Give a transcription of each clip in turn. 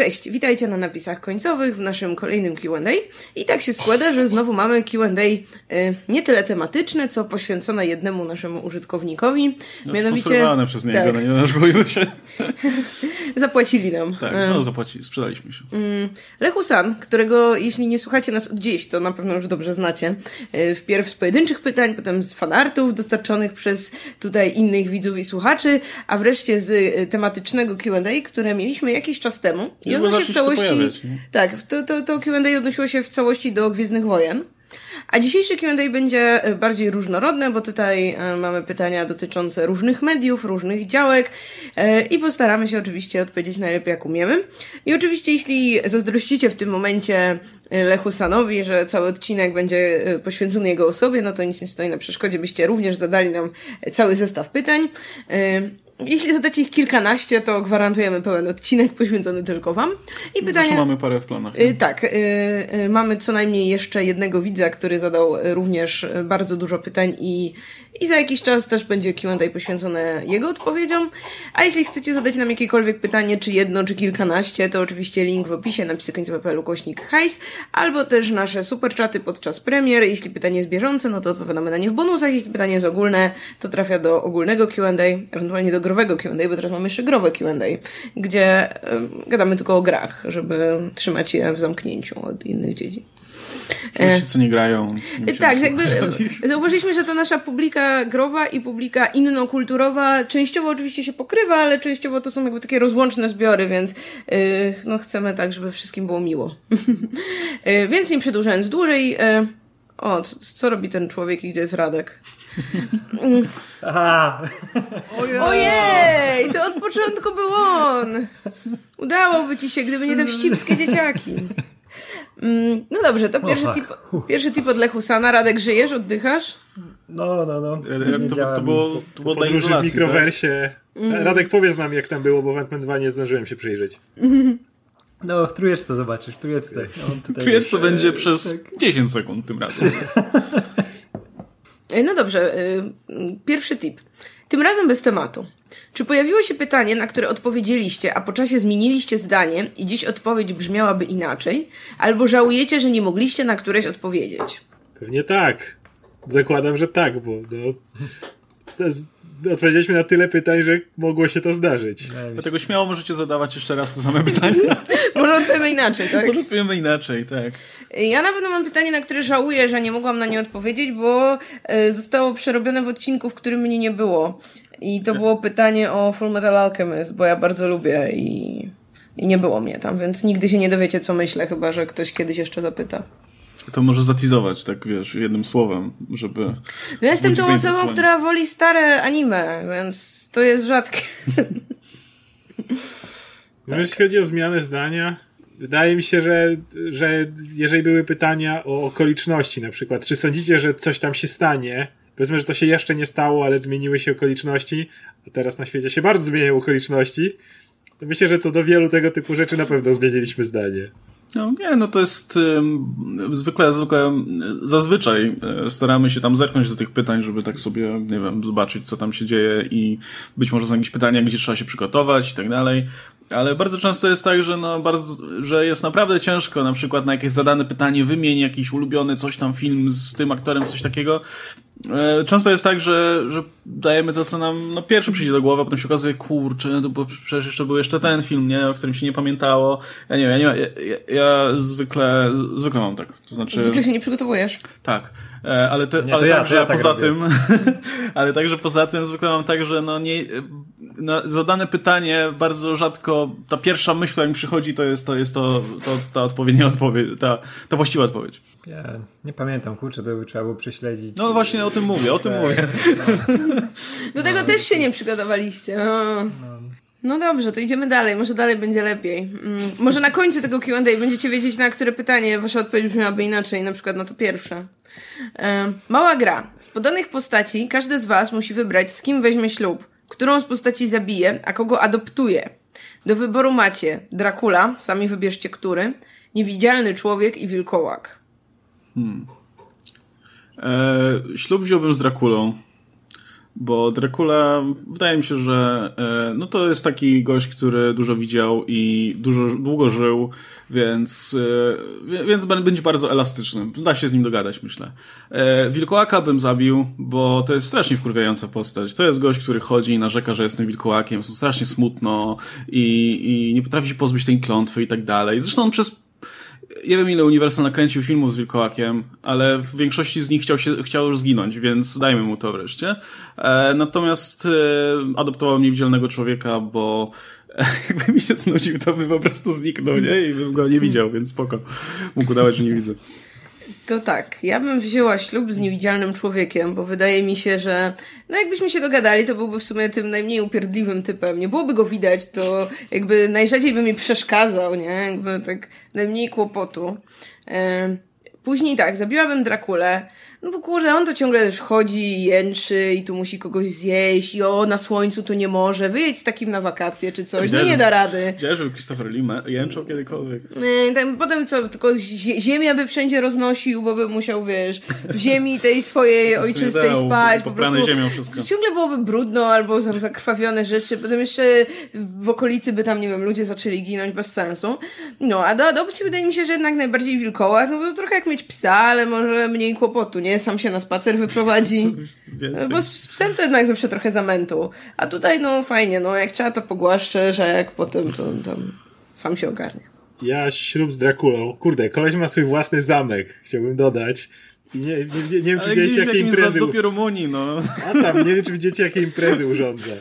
Cześć, witajcie na napisach końcowych w naszym kolejnym Q&A. I tak się składa, że znowu mamy Q&A y, nie tyle tematyczne, co poświęcone jednemu naszemu użytkownikowi. No, Mianowicie przez niego, tak. no nie oszukujmy się. Zapłacili nam. Tak, no zapłacili, sprzedaliśmy się. Mm, Lechu San, którego jeśli nie słuchacie nas od dziś, to na pewno już dobrze znacie. Y, wpierw z pojedynczych pytań, potem z fanartów dostarczonych przez tutaj innych widzów i słuchaczy, a wreszcie z y, tematycznego Q&A, które mieliśmy jakiś czas temu. I ono się w całości. Pojawiać, tak, to, to, to QA odnosiło się w całości do Gwiezdnych Wojen. A dzisiejszy Q&A będzie e, bardziej różnorodne, bo tutaj e, mamy pytania dotyczące różnych mediów, różnych działek e, i postaramy się oczywiście odpowiedzieć najlepiej jak umiemy. I oczywiście jeśli zazdrościcie w tym momencie Lechu Sanowi, że cały odcinek będzie poświęcony jego osobie, no to nic nie stoi na przeszkodzie, byście również zadali nam cały zestaw pytań. Jeśli zadacie ich kilkanaście, to gwarantujemy pełen odcinek poświęcony tylko Wam. I pytanie. Zresztą mamy parę w planach. Y, tak, y, y, mamy co najmniej jeszcze jednego widza, który zadał również bardzo dużo pytań i, i za jakiś czas też będzie QA poświęcone jego odpowiedziom. A jeśli chcecie zadać nam jakiekolwiek pytanie, czy jedno, czy kilkanaście, to oczywiście link w opisie, napisy końcowe.pl kośnik hajs, albo też nasze super czaty podczas premier. Jeśli pytanie jest bieżące, no to odpowiadamy na nie w bonusach. Jeśli pytanie jest ogólne, to trafia do ogólnego QA, ewentualnie do growego Q&A, bo teraz mamy jeszcze growe Q&A, gdzie gadamy tylko o grach, żeby trzymać je w zamknięciu od innych dziedzin. Oczywiście, co nie grają. Nie tak, jakby zauważyliśmy, że ta nasza publika growa i publika innokulturowa częściowo oczywiście się pokrywa, ale częściowo to są jakby takie rozłączne zbiory, więc yy, no chcemy tak, żeby wszystkim było miło. yy, więc nie przedłużając dłużej, yy, o, co, co robi ten człowiek i gdzie jest Radek? Aha. Ojej. Ojej, to od początku był on. Udałoby ci się, gdyby nie te wścibskie dzieciaki. Mm, no dobrze, to pierwszy, tip, pierwszy tip od Lechusana. Radek, żyjesz, oddychasz? No, no, no. To, to było, to było dla izolacji, w mikrowersie. Tak? Radek, powiedz nam, jak tam było, bo w Ant-Man 2 nie zdążyłem się przyjrzeć. No, w trójeczce zobaczysz, w trójeczce. No, w trójeczce będzie przez tak. 10 sekund tym razem. No dobrze, y, pierwszy tip. Tym razem bez tematu. Czy pojawiło się pytanie, na które odpowiedzieliście, a po czasie zmieniliście zdanie i dziś odpowiedź brzmiałaby inaczej? Albo żałujecie, że nie mogliście na któreś odpowiedzieć? Pewnie tak. Zakładam, że tak, bo no, odpowiedzieliśmy na tyle pytań, że mogło się to zdarzyć. Dlatego śmiało możecie zadawać jeszcze raz to same pytanie. Może odpowiemy inaczej, tak? Może odpowiemy inaczej, tak. Ja na pewno mam pytanie, na które żałuję, że nie mogłam na nie odpowiedzieć, bo e, zostało przerobione w odcinku, w którym mnie nie było. I to było pytanie o Full Metal Alchemist, bo ja bardzo lubię i, i nie było mnie tam, więc nigdy się nie dowiecie, co myślę, chyba że ktoś kiedyś jeszcze zapyta. To może zatizować, tak wiesz, jednym słowem, żeby. No ja jestem tą osobą, która woli stare anime, więc to jest rzadkie. tak. Jeśli chodzi o zmianę zdania, wydaje mi się, że, że jeżeli były pytania o okoliczności, na przykład, czy sądzicie, że coś tam się stanie, powiedzmy, że to się jeszcze nie stało, ale zmieniły się okoliczności, a teraz na świecie się bardzo zmieniają okoliczności, to myślę, że to do wielu tego typu rzeczy na pewno zmieniliśmy zdanie. No nie, no to jest zwykle, zwykle, zazwyczaj e, staramy się tam zerknąć do tych pytań, żeby tak sobie, nie wiem, zobaczyć, co tam się dzieje i być może są jakieś pytania, gdzie trzeba się przygotować i tak dalej. Ale bardzo często jest tak, że, no, bardzo, że jest naprawdę ciężko na przykład na jakieś zadane pytanie wymień jakiś ulubiony coś tam film z tym aktorem, coś takiego. E, często jest tak, że, że dajemy to, co nam no, pierwszy przyjdzie do głowy, a potem się okazuje, kurczę, no, bo przecież jeszcze był jeszcze ten film, nie, o którym się nie pamiętało. Ja nie wiem, ja, nie, ja, ja zwykle, zwykle mam tak. To znaczy... Zwykle się nie przygotowujesz. Tak. E, ale, te, nie, ale ja, także ja tak poza robię. tym, ale także poza tym zwykle mam tak, że no nie, na zadane pytanie bardzo rzadko, ta pierwsza myśl, która mi przychodzi, to jest, to jest to, to ta odpowiednia odpowiedź, ta, ta właściwa odpowiedź. Ja nie pamiętam, kurczę, to by trzeba było prześledzić. No właśnie o tym mówię, o tym mówię. Do tego no. też się nie przygotowaliście. No. No dobrze, to idziemy dalej. Może dalej będzie lepiej. Mm, może na końcu tego Q&A będziecie wiedzieć, na które pytanie wasza odpowiedź brzmiałaby inaczej, na przykład na to pierwsze. E, mała gra. Z podanych postaci każdy z was musi wybrać, z kim weźmie ślub, którą z postaci zabije, a kogo adoptuje. Do wyboru macie Dracula, sami wybierzcie który, Niewidzialny Człowiek i Wilkołak. Hmm. E, ślub wziąłbym z Drakulą. Bo Dracula, wydaje mi się, że e, no to jest taki gość, który dużo widział i dużo, długo żył, więc, e, więc będzie bardzo elastyczny. Da się z nim dogadać, myślę. E, Wilkołaka bym zabił, bo to jest strasznie wkurwiająca postać. To jest gość, który chodzi i narzeka, że jestem wilkołakiem, mu strasznie smutno i, i nie potrafi się pozbyć tej klątwy i tak dalej. Zresztą on przez nie wiem ile Universal nakręcił filmów z Wilkołakiem, ale w większości z nich chciał, się, chciał już zginąć, więc dajmy mu to wreszcie. E, natomiast e, adoptował niewidzialnego człowieka, bo e, jakby mi się znudził, to by po prostu zniknął, nie? I bym go nie widział, więc spoko. Mógł udawać, że nie widzę. To tak, ja bym wzięła ślub z niewidzialnym człowiekiem, bo wydaje mi się, że no jakbyśmy się dogadali, to byłby w sumie tym najmniej upierdliwym typem. Nie byłoby go widać, to jakby najrzadziej by mi przeszkadzał, nie? Jakby tak najmniej kłopotu. Później tak, zabiłabym Drakulę. No bo kurze, on to ciągle też chodzi i jęczy i tu musi kogoś zjeść i o, na słońcu to nie może. Wyjedź z takim na wakacje czy coś. No nie da rady. Widziałeś, że Christopher Lee jęczał kiedykolwiek? Nie, tam, potem co, tylko ziemia by wszędzie roznosił, bo by musiał, wiesz, w ziemi tej swojej ojczystej spać. Po prostu ziemią wszystko. Ciągle byłoby brudno albo tam zakrwawione rzeczy. Potem jeszcze w okolicy by tam, nie wiem, ludzie zaczęli ginąć bez sensu. No, a do adopcji wydaje mi się, że jednak najbardziej wilkołak, no to trochę jak mieć psa, ale może mniej kłopotu, nie? Nie? Sam się na spacer wyprowadzi. Bo z, z psem to jednak zawsze trochę zamętu. A tutaj no fajnie, no jak trzeba to pogłaszczę, że jak potem to tam sam się ogarnie. Ja ślub z Drakulą. Kurde, koleś ma swój własny zamek, chciałbym dodać. I nie, nie, nie, wiem, czy widzieliście, jakie imprezy... dopiero Rumunii, no. A tam, nie wiem, czy widzicie, jakie imprezy urządza.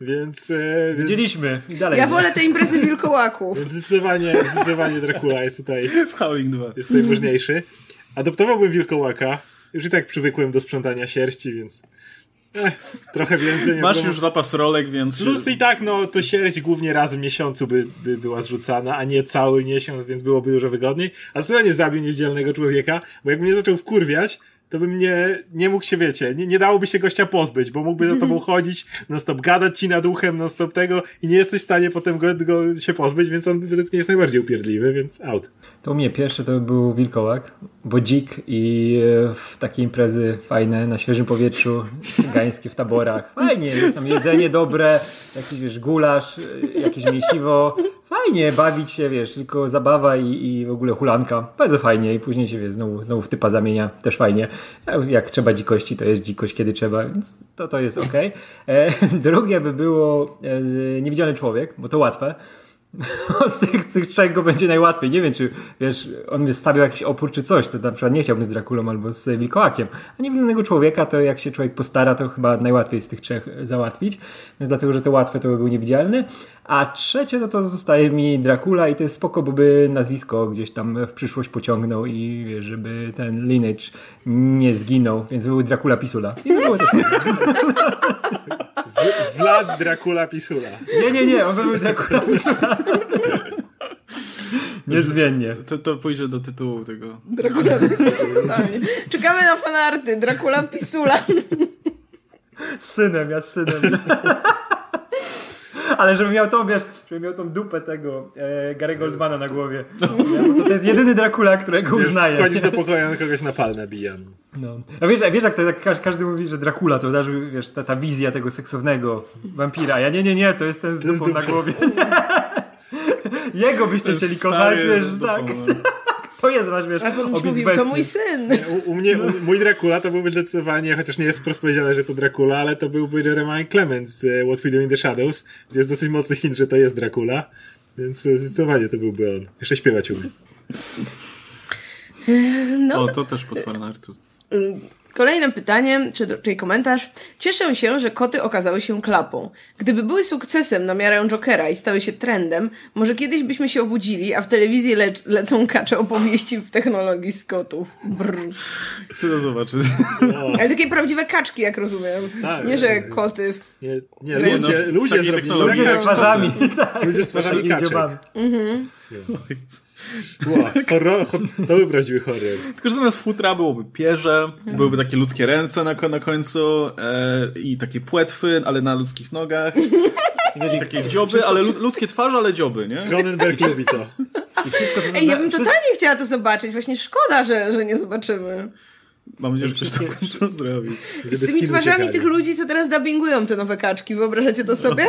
Więc, e, więc... Widzieliśmy. Dalej. Ja wolę te imprezy wilkołaków. Więc zdecydowanie, zdecydowanie Dracula jest tutaj... W Howling 2. Jest tutaj ważniejszy. Adoptowałbym wilkołaka. Już i tak przywykłem do sprzątania sierści, więc eh, trochę więcej. Masz już zapas rolek, więc... Plus i tak, no, to sierść głównie raz w miesiącu by, by była zrzucana, a nie cały miesiąc, więc byłoby dużo wygodniej. A co nie zabił niewidzialnego człowieka, bo jakby mnie zaczął wkurwiać, to bym nie, nie mógł się, wiecie, nie, nie dałoby się gościa pozbyć, bo mógłby za tobą chodzić, non stop gadać ci nad uchem, non stop tego i nie jesteś w stanie potem go, go się pozbyć, więc on według mnie jest najbardziej upierdliwy, więc out. To u mnie pierwszy to był wilkołak, bo dzik i e, w takie imprezy fajne, na świeżym powietrzu, cygańskie w taborach. Fajnie, jest tam jedzenie dobre, jakiś wiesz, gulasz, e, jakieś mięsiwo. Fajnie bawić się, wiesz, tylko zabawa i, i w ogóle hulanka. Bardzo fajnie i później się, wiesz, znowu, znowu w typa zamienia. Też fajnie. Jak trzeba dzikości, to jest dzikość, kiedy trzeba, więc to, to jest ok. E, drugie by było e, niewidzialny człowiek, bo to łatwe. z tych, tych trzech go będzie najłatwiej. Nie wiem, czy wiesz, on by stawiał jakiś opór czy coś, to na przykład nie chciałbym z Drakulą albo z Wilkołakiem. A niewinnego człowieka, to jak się człowiek postara, to chyba najłatwiej z tych trzech załatwić. Więc dlatego, że to łatwe, to by był niewidzialny. A trzecie, to to zostaje mi Dracula i to jest spoko, bo by nazwisko gdzieś tam w przyszłość pociągnął i wiesz, żeby ten lineage nie zginął. Więc by był Dracula Pisula. I by było tak. Vlad Dracula Pisula. Nie, nie, nie, on był Dracula Pisula. Niezmiennie. To, to pójdzie do tytułu tego. Dracula Pisula. Czekamy na fanarty. Dracula Pisula. Z synem, ja z synem. Ale żeby miał tą, wiesz, żeby miał tą dupę tego e, Gary Goldmana na głowie. No. Ja, to jest jedyny Dracula, którego uznaję. Wchodzi do pokoju, na kogoś na pal nabija. No. A wiesz, wiesz jak to jak każdy mówi, że Dracula to też, wiesz, ta, ta wizja tego seksownego wampira. Ja nie, nie, nie, to jest ten z dupą na głowie. Jego byście chcieli kochać, wiesz, tak. No. To jest wasz, wiesz, mówił, to mój syn. U, u mnie, u, mój Dracula to byłby zdecydowanie, chociaż nie jest wprost powiedziane, że to Dracula, ale to byłby Jeremiah Clement z e, What We Do in the Shadows, gdzie jest dosyć mocny hint, że to jest Dracula. Więc e, zdecydowanie to byłby on. Jeszcze śpiewać umie. No, o, to też potworny artyst. Kolejne pytanie, czy, czyli komentarz. Cieszę się, że koty okazały się klapą. Gdyby były sukcesem na miarę Jokera i stały się trendem, może kiedyś byśmy się obudzili, a w telewizji le lecą kacze opowieści w technologii z kotów. Brr. Chcę to zobaczyć. No. Ale takie prawdziwe kaczki, jak rozumiem. Tak, nie, że koty w... Nie, nie ludzie, no, ludzie zrobili. Ludzie z twarzami. Ludzie z twarzami kaczek. Mhm. Wow, horror, to był prawdziwy horror. Tylko, że zamiast futra byłoby pierze, byłyby takie ludzkie ręce na, na końcu e, i takie płetwy, ale na ludzkich nogach. I takie dzioby, ale ludzkie twarze, ale dzioby, nie? Cronenberg lubi to. Ej, ja bym totalnie chciała to zobaczyć. Właśnie szkoda, że, że nie zobaczymy. Mam nadzieję, że ktoś to w końcu zrobi. Z tymi twarzami uciekali. tych ludzi, co teraz dubbingują te nowe kaczki, wyobrażacie to sobie?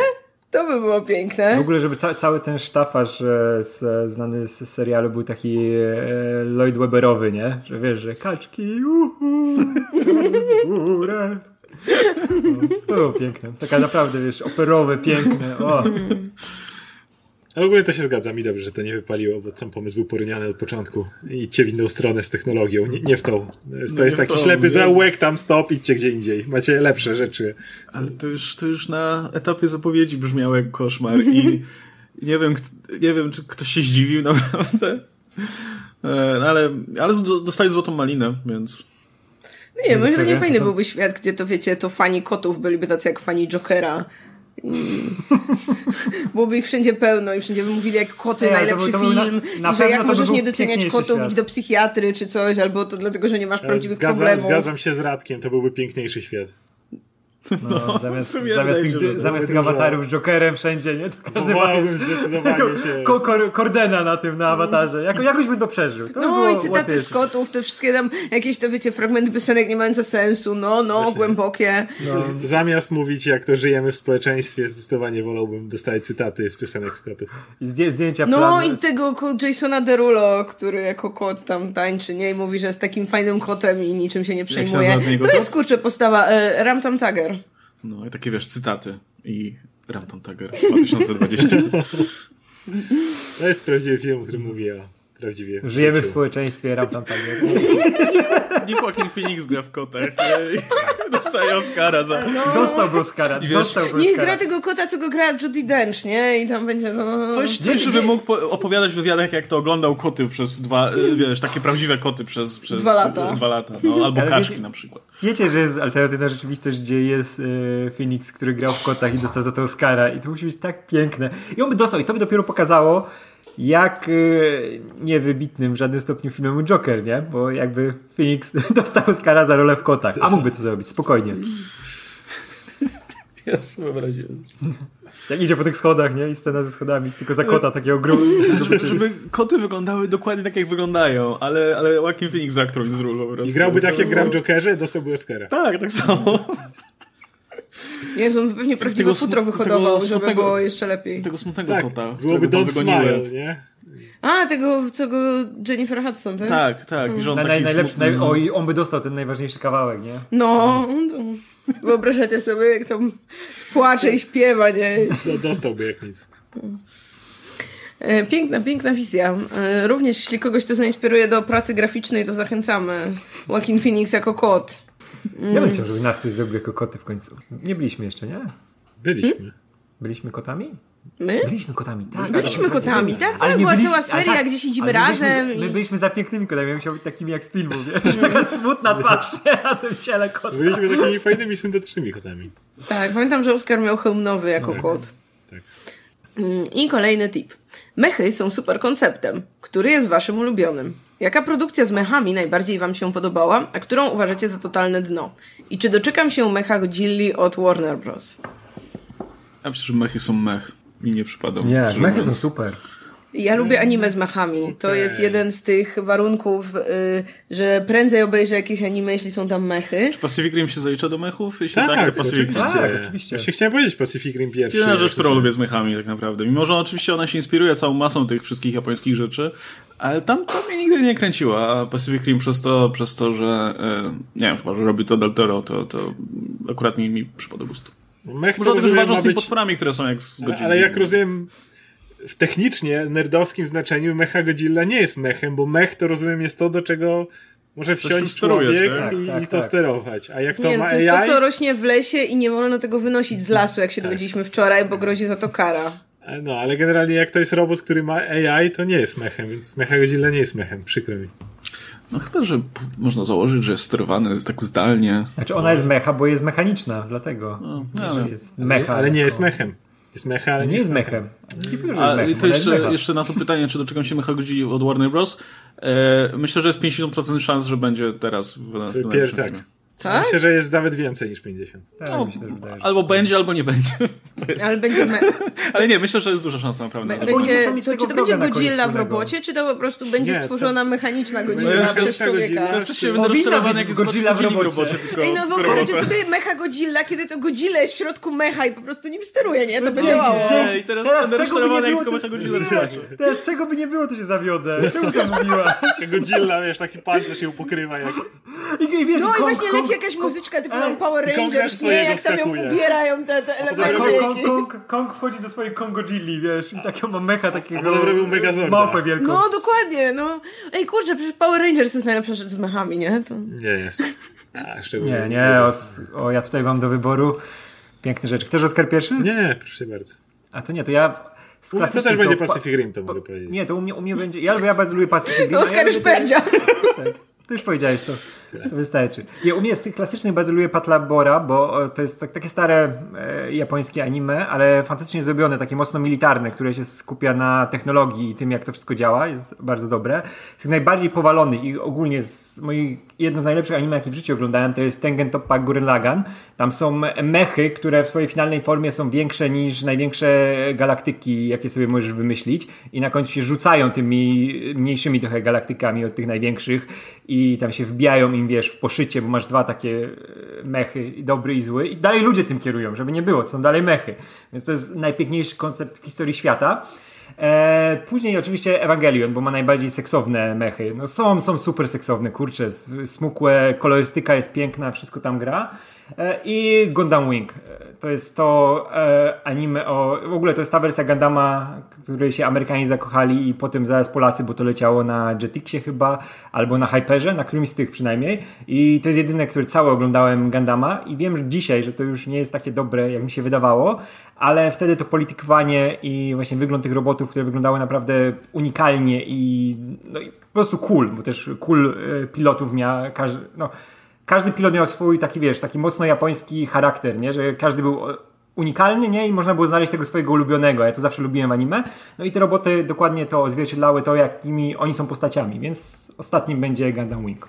To by było W piękne. ogóle, żeby ca cały ten sztafaż e, znany z serialu był taki e, Lloyd Webberowy, nie? Że wiesz, że kaczki, uhu, w górę. No, to było piękne. Taka naprawdę, wiesz, operowe, piękne. O. Ale ogólnie to się zgadza mi dobrze, że to nie wypaliło, bo ten pomysł był poryniany od początku. Idźcie w inną stronę z technologią, nie, nie w tą. To jest, No to taki tą, ślepy nie. zaułek, tam stop, idźcie gdzie indziej. Macie lepsze rzeczy. Ale to już, to już na etapie zapowiedzi brzmiało jak koszmar i nie wiem, nie wiem, czy ktoś się zdziwił naprawdę. E, ale, ale dostali złotą malinę, więc No nie, może Niektóre nie fajny to byłby świat, gdzie to wiecie, to fani kotów byliby tacy jak fani Jokera. I... Byłoby ich wszędzie pełno i wszędzie by mówili jak koty, Nie, to najlepszy był- to był na- film na i że jak to by możesz nie doceniać kotów, świat. idź do psychiatry czy coś, albo to dlatego, że nie masz prawdziwych Zgadzam, problemów. zgadzam się z Radkiem, to byłby piękniejszy świat. No, zamiast sumie zamiast wydaje tych, się, zamiast tych awatarów z Jokerem wszędzie, nie? To każdy ma Wolałbym zdecydowanie się... ko ko Kordena na tym, na awatarze. Jako, jakoś bym to przeżył. To by No i cytaty łatwiejsze. kotów, te wszystkie tam jakieś te wiecie, fragmenty piosenek nie mające sensu, no, no, głębokie. Z, zamiast mówić, jak to żyjemy w społeczeństwie, zdecydowanie wolałbym dostać cytaty z piosenek z kotów. I zdję, zdjęcia No planu. i tego Jasona Derulo, który jako kot tam tańczy, nie? I mówi, że jest takim fajnym kotem i niczym się nie się przejmuje. jego To jest kurczę postawa e, Ramtam Tiger. No i takie wiesz, cytaty i Ramton Tiger 2020. To jest prawdziwy film, który mówi o prawdziwie Żyjemy w życiu. społeczeństwie Ram tam tak. Nie Joaquin Phoenix gra w kotach dostaje Oscara za... Dostałby Oscara. wiesz, Dostałby Niech gra tego kota, co go gra Judy Dench, nie? I tam będzie no... Coś, coś żeby mógł po- opowiadać w wywiadach, jak to oglądał koty przez dwa, y, wiesz, takie prawdziwe koty przez, przez Dwa lata. Dwa lata no, albo Ale kaczki wiecie- na przykład. Wiecie, że jest alternatywna rzeczywistość, gdzie jest e, Phoenix, który grał w kotach i dostał za to Oscara i to musi być tak piękne. I on by dostał i to by dopiero pokazało, jak e, niewybitnym w żadnym stopniu filmem Joker, nie? Bo jakby Phoenix dostał Oscara za rolę w kotach, a mógłby to zrobić, spokojnie. Ja sobie wyobraziłem. Jak idzie po tych schodach, nie? I scena ze schodami, tylko za kota takiego gru. Żeby koty wyglądały dokładnie tak, jak wyglądają, ale, ale Joaquin Phoenix za którąś z ról po prostu. I grałby tak, jak gra w Jokerze, dostałby Oscara. Tak, tak samo. Jezu, on by pewnie prawdziwe futro wyhodował, tego żeby smutnego- było jeszcze lepiej. Tego smutnego Tak, kota. byłoby Don't. Smile, nie? A, tego, co go Jennifer Hudson, tak? Tak, tak. I że on Na, taki naj, najlepszy, smutny. naj, o, i on by dostał ten najważniejszy kawałek, nie? No, wyobrażacie sobie, jak tam płacze i śpiewa, nie? Do, dostałby jak nic. E, Piękna, piękna wizja. E, Również jeśli kogoś to zainspiruje do pracy graficznej, to zachęcamy. Joaquin Phoenix jako kot. Ja bym chciał, żeby nas ktoś zrobił jako koty w końcu. Nie byliśmy jeszcze, nie? Byliśmy. Byliśmy kotami? My? Byliśmy kotami, tak. Byliśmy kotami, tak? To była byliśmy- cała seria, tak, gdzie siedzimy ale my byliśmy- razem My i... byliśmy za pięknymi kotami, ja chciał być takimi jak z filmu, wiesz? Taka smutna twarz nie, na tym ciele kota. Byliśmy takimi fajnymi, sympatycznymi kotami. Tak, pamiętam, że Oscar miał hełm nowy jako Tak. kot. Tak. Mm, I kolejny tip. Mechy są super konceptem. Który jest waszym ulubionym? Jaka produkcja z mechami najbardziej wam się podobała, a którą uważacie za totalne dno? I czy doczekam się mecha Godzilli od Warner Bros? Ja myślę, że mechy są mech. Mi nie przypadał. Nie, mechy są super. Ja lubię anime z mechami. To jest jeden z tych warunków, y, że prędzej obejrzę jakieś anime, jeśli są tam mechy. Pacific Rim się zalicza do mechów? Jeśli Tak, tak, to Pacific Rim. oczywiście. Tak, oczywiście. Właśnie chciałem powiedzieć Pacific Rim pierwszy. Jedyna rzecz, którą lubię z mechami tak naprawdę. Mimo, że oczywiście ona się inspiruje całą masą tych wszystkich japońskich rzeczy, ale tam to mnie nigdy nie kręciła, a Pacific Rim przez to, przez to że e, nie wiem, chyba, że robi to Del Toro, to, to akurat mi, mi przypada gustu. Mech Może to rozumiem, walczą ma z tymi być... potworami, które są jak z godziny. Ale jak rozumiem, w technicznie, nerdowskim znaczeniu Mecha Godzilla nie jest mechem, bo mech to rozumiem jest to, do czego może wsiąść człowiek tak? i, Tak, i to tak. sterować. A jak to Nie, no ma to jest AI... to, co rośnie w lesie i nie wolno tego wynosić z lasu, jak się dowiedzieliśmy wczoraj, bo grozi za to kara. No, ale generalnie jak to jest robot, który ma AI, to nie jest mechem, więc Mecha Godzilla nie jest mechem, przykro mi. No chyba, że można założyć, że jest sterowany tak zdalnie. Znaczy ona jest mecha, bo jest mechaniczna, dlatego. No, że ale- jest mecha. ale nie jest jako- mechem. Jest mecha, ale Nie jest mechem. Nie powiem, że A jest i mechem, to ona jest jeszcze, mecha. jeszcze na to pytanie, czy doczekam się Mecha Godzilla od Warner Bros. E, myślę, że jest 50% szans, że będzie teraz w, najlepszym tak. filmie. Tak? Myślę, że jest nawet więcej niż 50. Tak, No, się też wydaje, że- albo będzie, albo nie będzie. To Ale będzie... Me- Ale nie, myślę, że jest duża szansa naprawdę. be- to. Będzie to, czy to będzie Godzilla w robocie, czy to po prostu będzie Nie, to- stworzona mechaniczna No, Godzilla jest przez mechaniczna człowieka? Godzilla. Teraz też się będę rozczarowany, jak Godzilla w Godzilla w robocie. robocie. Tylko Ej, no w wyobraźcie sobie mecha Godzilla, kiedy to Godzilla jest w środku mecha i po prostu nim steruje, nie? To by działało. i teraz, Teraz będę czego by rozczarowany, nie jak było, tylko to- masz Godzilla. Teraz czego by nie było, to się zawiodę. Czemu to mówiła? Godzilla, wiesz, taki pancerz ją pokrywa jak... I, wiesz, No i właśnie leci jakaś muzyczka typu Ej, mam Power Rangers, nie? Jak tam ją ubierają te, te elementy. Kong, Kong, Kong, Kong wchodzi do swojej Kongojilli, wiesz, i taką ma mecha takiego... Małpę wielką. No, dokładnie, no. Ej, kurczę, przecież Power Rangers to jest najlepsza rzecz z mechami, nie? To... Nie jest. A, szczególnie. Nie, nie, o, o, ja tutaj mam do wyboru piękne rzeczy. Chcesz Oskar pierwszy? Nie, proszę bardzo. A to nie, to ja... z To też będzie pa- Pacific Rim, to mogę powiedzieć. Nie, to u mnie, u mnie będzie... Ja, ja bardzo lubię Pacific Rim. No, a ja Oskar już powiedział. Tak, to już powiedziałeś, to wystarczy. Ja, u mnie z tych klasycznych bardzo lubię Patlabora, bo e, to jest tak, takie stare e, japońskie anime, ale fantastycznie zrobione, takie mocno militarne, które się skupia na technologii i tym, jak to wszystko działa, jest bardzo dobre. Z tych najbardziej powalonych i ogólnie z moich, jedno z najlepszych anime, jakie w życiu oglądałem, to jest Tengen Toppa Gurren. Tam są mechy, które w swojej finalnej formie są większe niż największe galaktyki, jakie sobie możesz wymyślić i na końcu się rzucają tymi mniejszymi trochę galaktykami od tych największych i tam się wbijają im, wiesz, w poszycie, bo masz dwa takie e, mechy, dobry i zły i dalej ludzie tym kierują, żeby nie było, są dalej mechy. Więc to jest najpiękniejszy koncept w historii świata. E, później oczywiście Evangelion, bo ma najbardziej seksowne mechy. No są, są super seksowne, kurcze, s- smukłe, kolorystyka jest piękna, wszystko tam gra. E, I Gundam Wing. E, To jest to e, anime o... W ogóle to jest ta wersja Gundama, której się Amerykanie zakochali i potem zaraz Polacy, bo to leciało na Jetixie chyba, albo na Hyperze, na którymś z tych przynajmniej. I to jest jedyne, które całe oglądałem Gundama i wiem że dzisiaj, że to już nie jest takie dobre, jak mi się wydawało, ale wtedy to politykowanie i właśnie wygląd tych robotów, które wyglądały naprawdę unikalnie i, no, i po prostu cool, bo też cool pilotów miał każdy, no, każdy pilot miał swój taki, wiesz, taki mocno japoński charakter, nie? Że każdy był e, unikalny, nie? I można było znaleźć tego swojego ulubionego. Ja to zawsze lubiłem anime. No i te roboty dokładnie to odzwierciedlały to, jakimi oni są postaciami, więc ostatnim będzie Gundam Wing.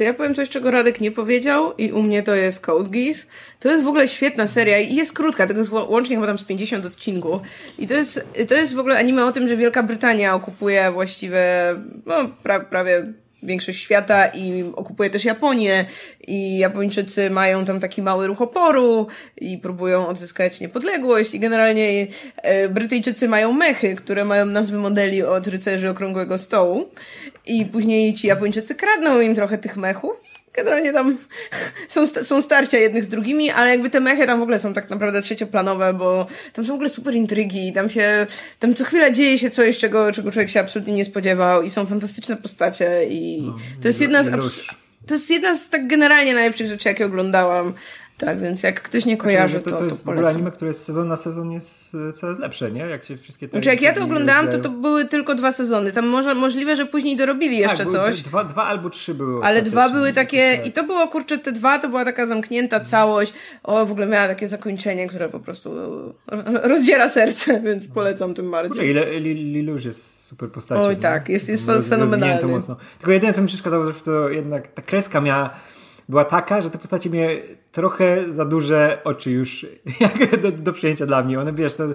To ja powiem coś, czego Radek nie powiedział i u mnie to jest Code Geass. To jest w ogóle świetna seria i jest krótka, tego jest łącznie chyba tam z 50 odcinków. I to jest, to jest w ogóle anime o tym, że Wielka Brytania okupuje właściwie no, pra, prawie większość świata i okupuje też Japonię. I Japończycy mają tam taki mały ruch oporu i próbują odzyskać niepodległość. I generalnie e, Brytyjczycy mają mechy, które mają nazwy modeli od rycerzy okrągłego stołu. I później ci Japończycy kradną im trochę tych mechów Generalnie tam są, są starcia jednych z drugimi, ale jakby te mechy tam w ogóle są tak naprawdę trzecioplanowe, bo tam są w ogóle super intrygi, tam się, tam co chwila dzieje się coś, czego, czego człowiek się absolutnie nie spodziewał i są fantastyczne postacie i to jest jedna z, to jest jedna z tak generalnie najlepszych rzeczy, jakie oglądałam. Tak, więc jak ktoś nie kojarzy, Znaczy, to, to, to, jest w ogóle anime, które z sezon na sezon jest e, coraz lepsze, nie? Jak się wszystkie te Znaczy, jak ja to oglądałam, to to były tylko dwa sezony. Tam może, możliwe, że później dorobili jeszcze tak, coś. Dwa, dwa albo trzy były Ale dwa były takie, Tak. i to było kurczę, te dwa to była taka zamknięta całość. O, w ogóle miała takie zakończenie, które po prostu ro- rozdziera serce, więc polecam tym Kurczę, bardziej. ile Li- Liluż jest super postacią. Oj, tak, jest- jest Roz- fenomenalny. mocno. Tylko jedyne, co mi przeszkadzało, że to jednak ta kreska miała, była taka, że te postacie miały trochę za duże oczy już do, do przyjęcia dla mnie. One, wiesz, to...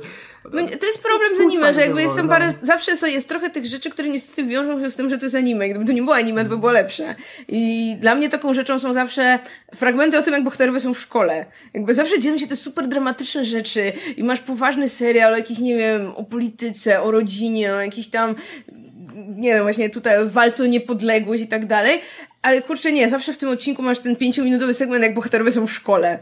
No, to jest problem z anime, że jakby jest tam było, parę, zawsze so, jest trochę tych rzeczy, które niestety wiążą się z tym, że to jest anime. Gdyby to nie było anime, to by było lepsze. I dla mnie taką rzeczą są zawsze fragmenty o tym, jak bohaterowie są w szkole. Jakby zawsze dzieją się te super dramatyczne rzeczy i masz poważny serial o jakiś, nie wiem, o polityce, o rodzinie, o jakiś tam nie wiem, właśnie tutaj walce o niepodległość i tak dalej, ale kurczę nie, zawsze w tym odcinku masz ten pięciominutowy segment, jak bohaterowie są w szkole.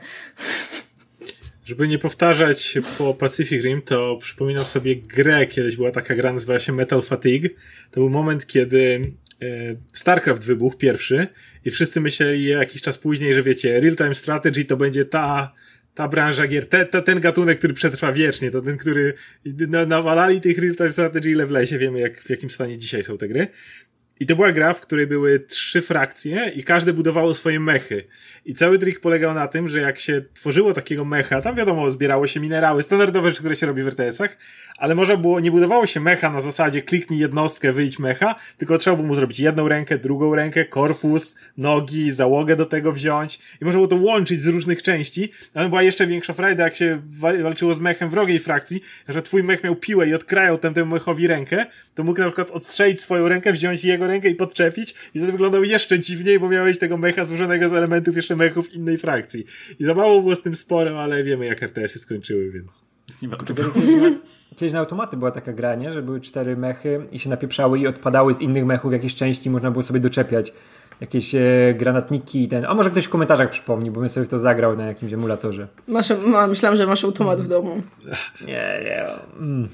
Żeby nie powtarzać po Pacific Rim, to przypominam sobie grę, kiedyś była taka gra, nazywała się Metal Fatigue. To był moment, kiedy e, StarCraft wybuchł pierwszy i wszyscy myśleli jakiś czas później, że wiecie, real-time strategy to będzie ta, ta branża gier, te, te, ten gatunek, który przetrwa wiecznie, to ten, który na, nawalali tych real-time strategy ile w lesie, wiemy jak, w jakim stanie dzisiaj są te gry. I to była gra, w której były trzy frakcje i każde budowało swoje mechy. I cały trik polegał na tym, że jak się tworzyło takiego mecha, tam wiadomo, zbierało się minerały, standardowe rzeczy, które się robi w RTS-ach, ale można było, nie budowało się mecha na zasadzie kliknij jednostkę, wyjdź mecha, tylko trzeba było mu zrobić jedną rękę, drugą rękę, korpus, nogi, załogę do tego wziąć i można było to łączyć z różnych części, ale była jeszcze większa frajda, jak się walczyło z mechem wrogiej frakcji, że twój mech miał piłę i odkrajał temu mechowi rękę, to mógł na przykład odstrzelić swoją rękę, wziąć jego rękę i podczepić i wtedy wyglądał jeszcze dziwniej, bo miałeś tego mecha złożonego z elementów jeszcze mechów innej frakcji. I za mało było z tym sporo, ale wiemy jak RTS-y skończyły, więc... Nie warto. Kiedyś na automaty była taka gra, nie? że były cztery mechy i się napieprzały i odpadały z innych mechów jakieś części, można było sobie doczepiać jakieś e, granatniki i ten. A może ktoś w komentarzach przypomni, bo bym sobie w to zagrał na jakimś emulatorze. Masz, ma, myślałam, że masz automat w domu. Nie, nie. Mm.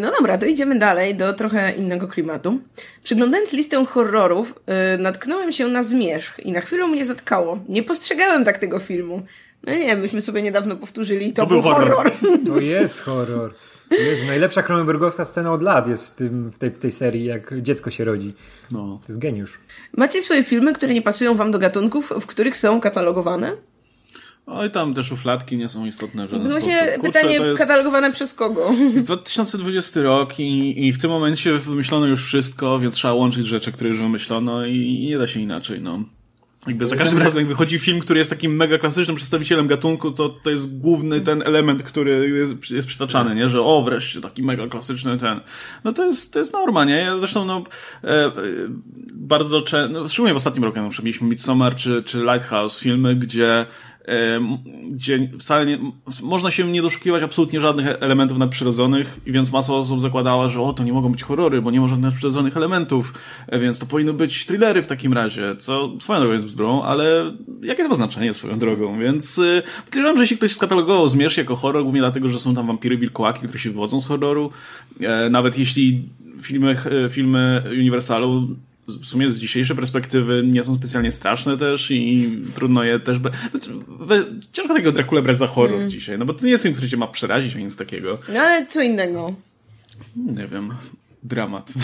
No dobra, to idziemy dalej do trochę innego klimatu. Przyglądając listę horrorów, yy, natknąłem się na zmierzch i na chwilę mnie zatkało. Nie postrzegałem tak tego filmu. No nie wiem, myśmy sobie niedawno powtórzyli to, To był był horror. horror. To jest horror. Jezu, najlepsza Cronenbergowska scena od lat jest w, tym, w, tej, w tej serii, jak dziecko się rodzi. No. To jest geniusz. Macie swoje filmy, które nie pasują wam do gatunków, w których są katalogowane? Oj, tam te szufladki nie są istotne w żaden No Właśnie sposób. Kurczę, pytanie to jest, katalogowane przez kogo? jest 2020 rok i, i w tym momencie wymyślono już wszystko, więc trzeba łączyć rzeczy, które już wymyślono i, i nie da się inaczej, no. Jakby za każdym razem, jak wychodzi film, który jest takim mega klasycznym przedstawicielem gatunku, to to jest główny ten element, który jest, jest przytaczany, nie? Że o, wreszcie taki mega klasyczny ten. No to jest, to jest norma, nie? Ja zresztą, no, e, e, bardzo często, no, szczególnie w ostatnim roku, na przykład mieliśmy Midsommar czy, czy Lighthouse, filmy, gdzie gdzie wcale nie, można się nie doszukiwać absolutnie żadnych elementów nadprzyrodzonych, więc masa osób zakładała, że o, to nie mogą być horrory, bo nie ma żadnych nadprzyrodzonych elementów, e, więc to powinny być thrillery w takim razie, co swoją drogą jest bzdurą, ale jakie to ma znaczenie swoją drogą, więc y, podejrzewam, że jeśli ktoś skatalogował Zmierzch jako horror, głównie dlatego, że są tam wampiry wilkołaki, które się wywodzą z horroru, e, nawet jeśli filmy, e, filmy Universalu w sumie z dzisiejszej perspektywy nie są specjalnie straszne też i trudno je też... Be... znaczy, Ciężko tego Dracula brać za horror dzisiaj, no bo to nie jest film, który cię ma przerazić, nic takiego. No ale co innego. Nie wiem. Dramat.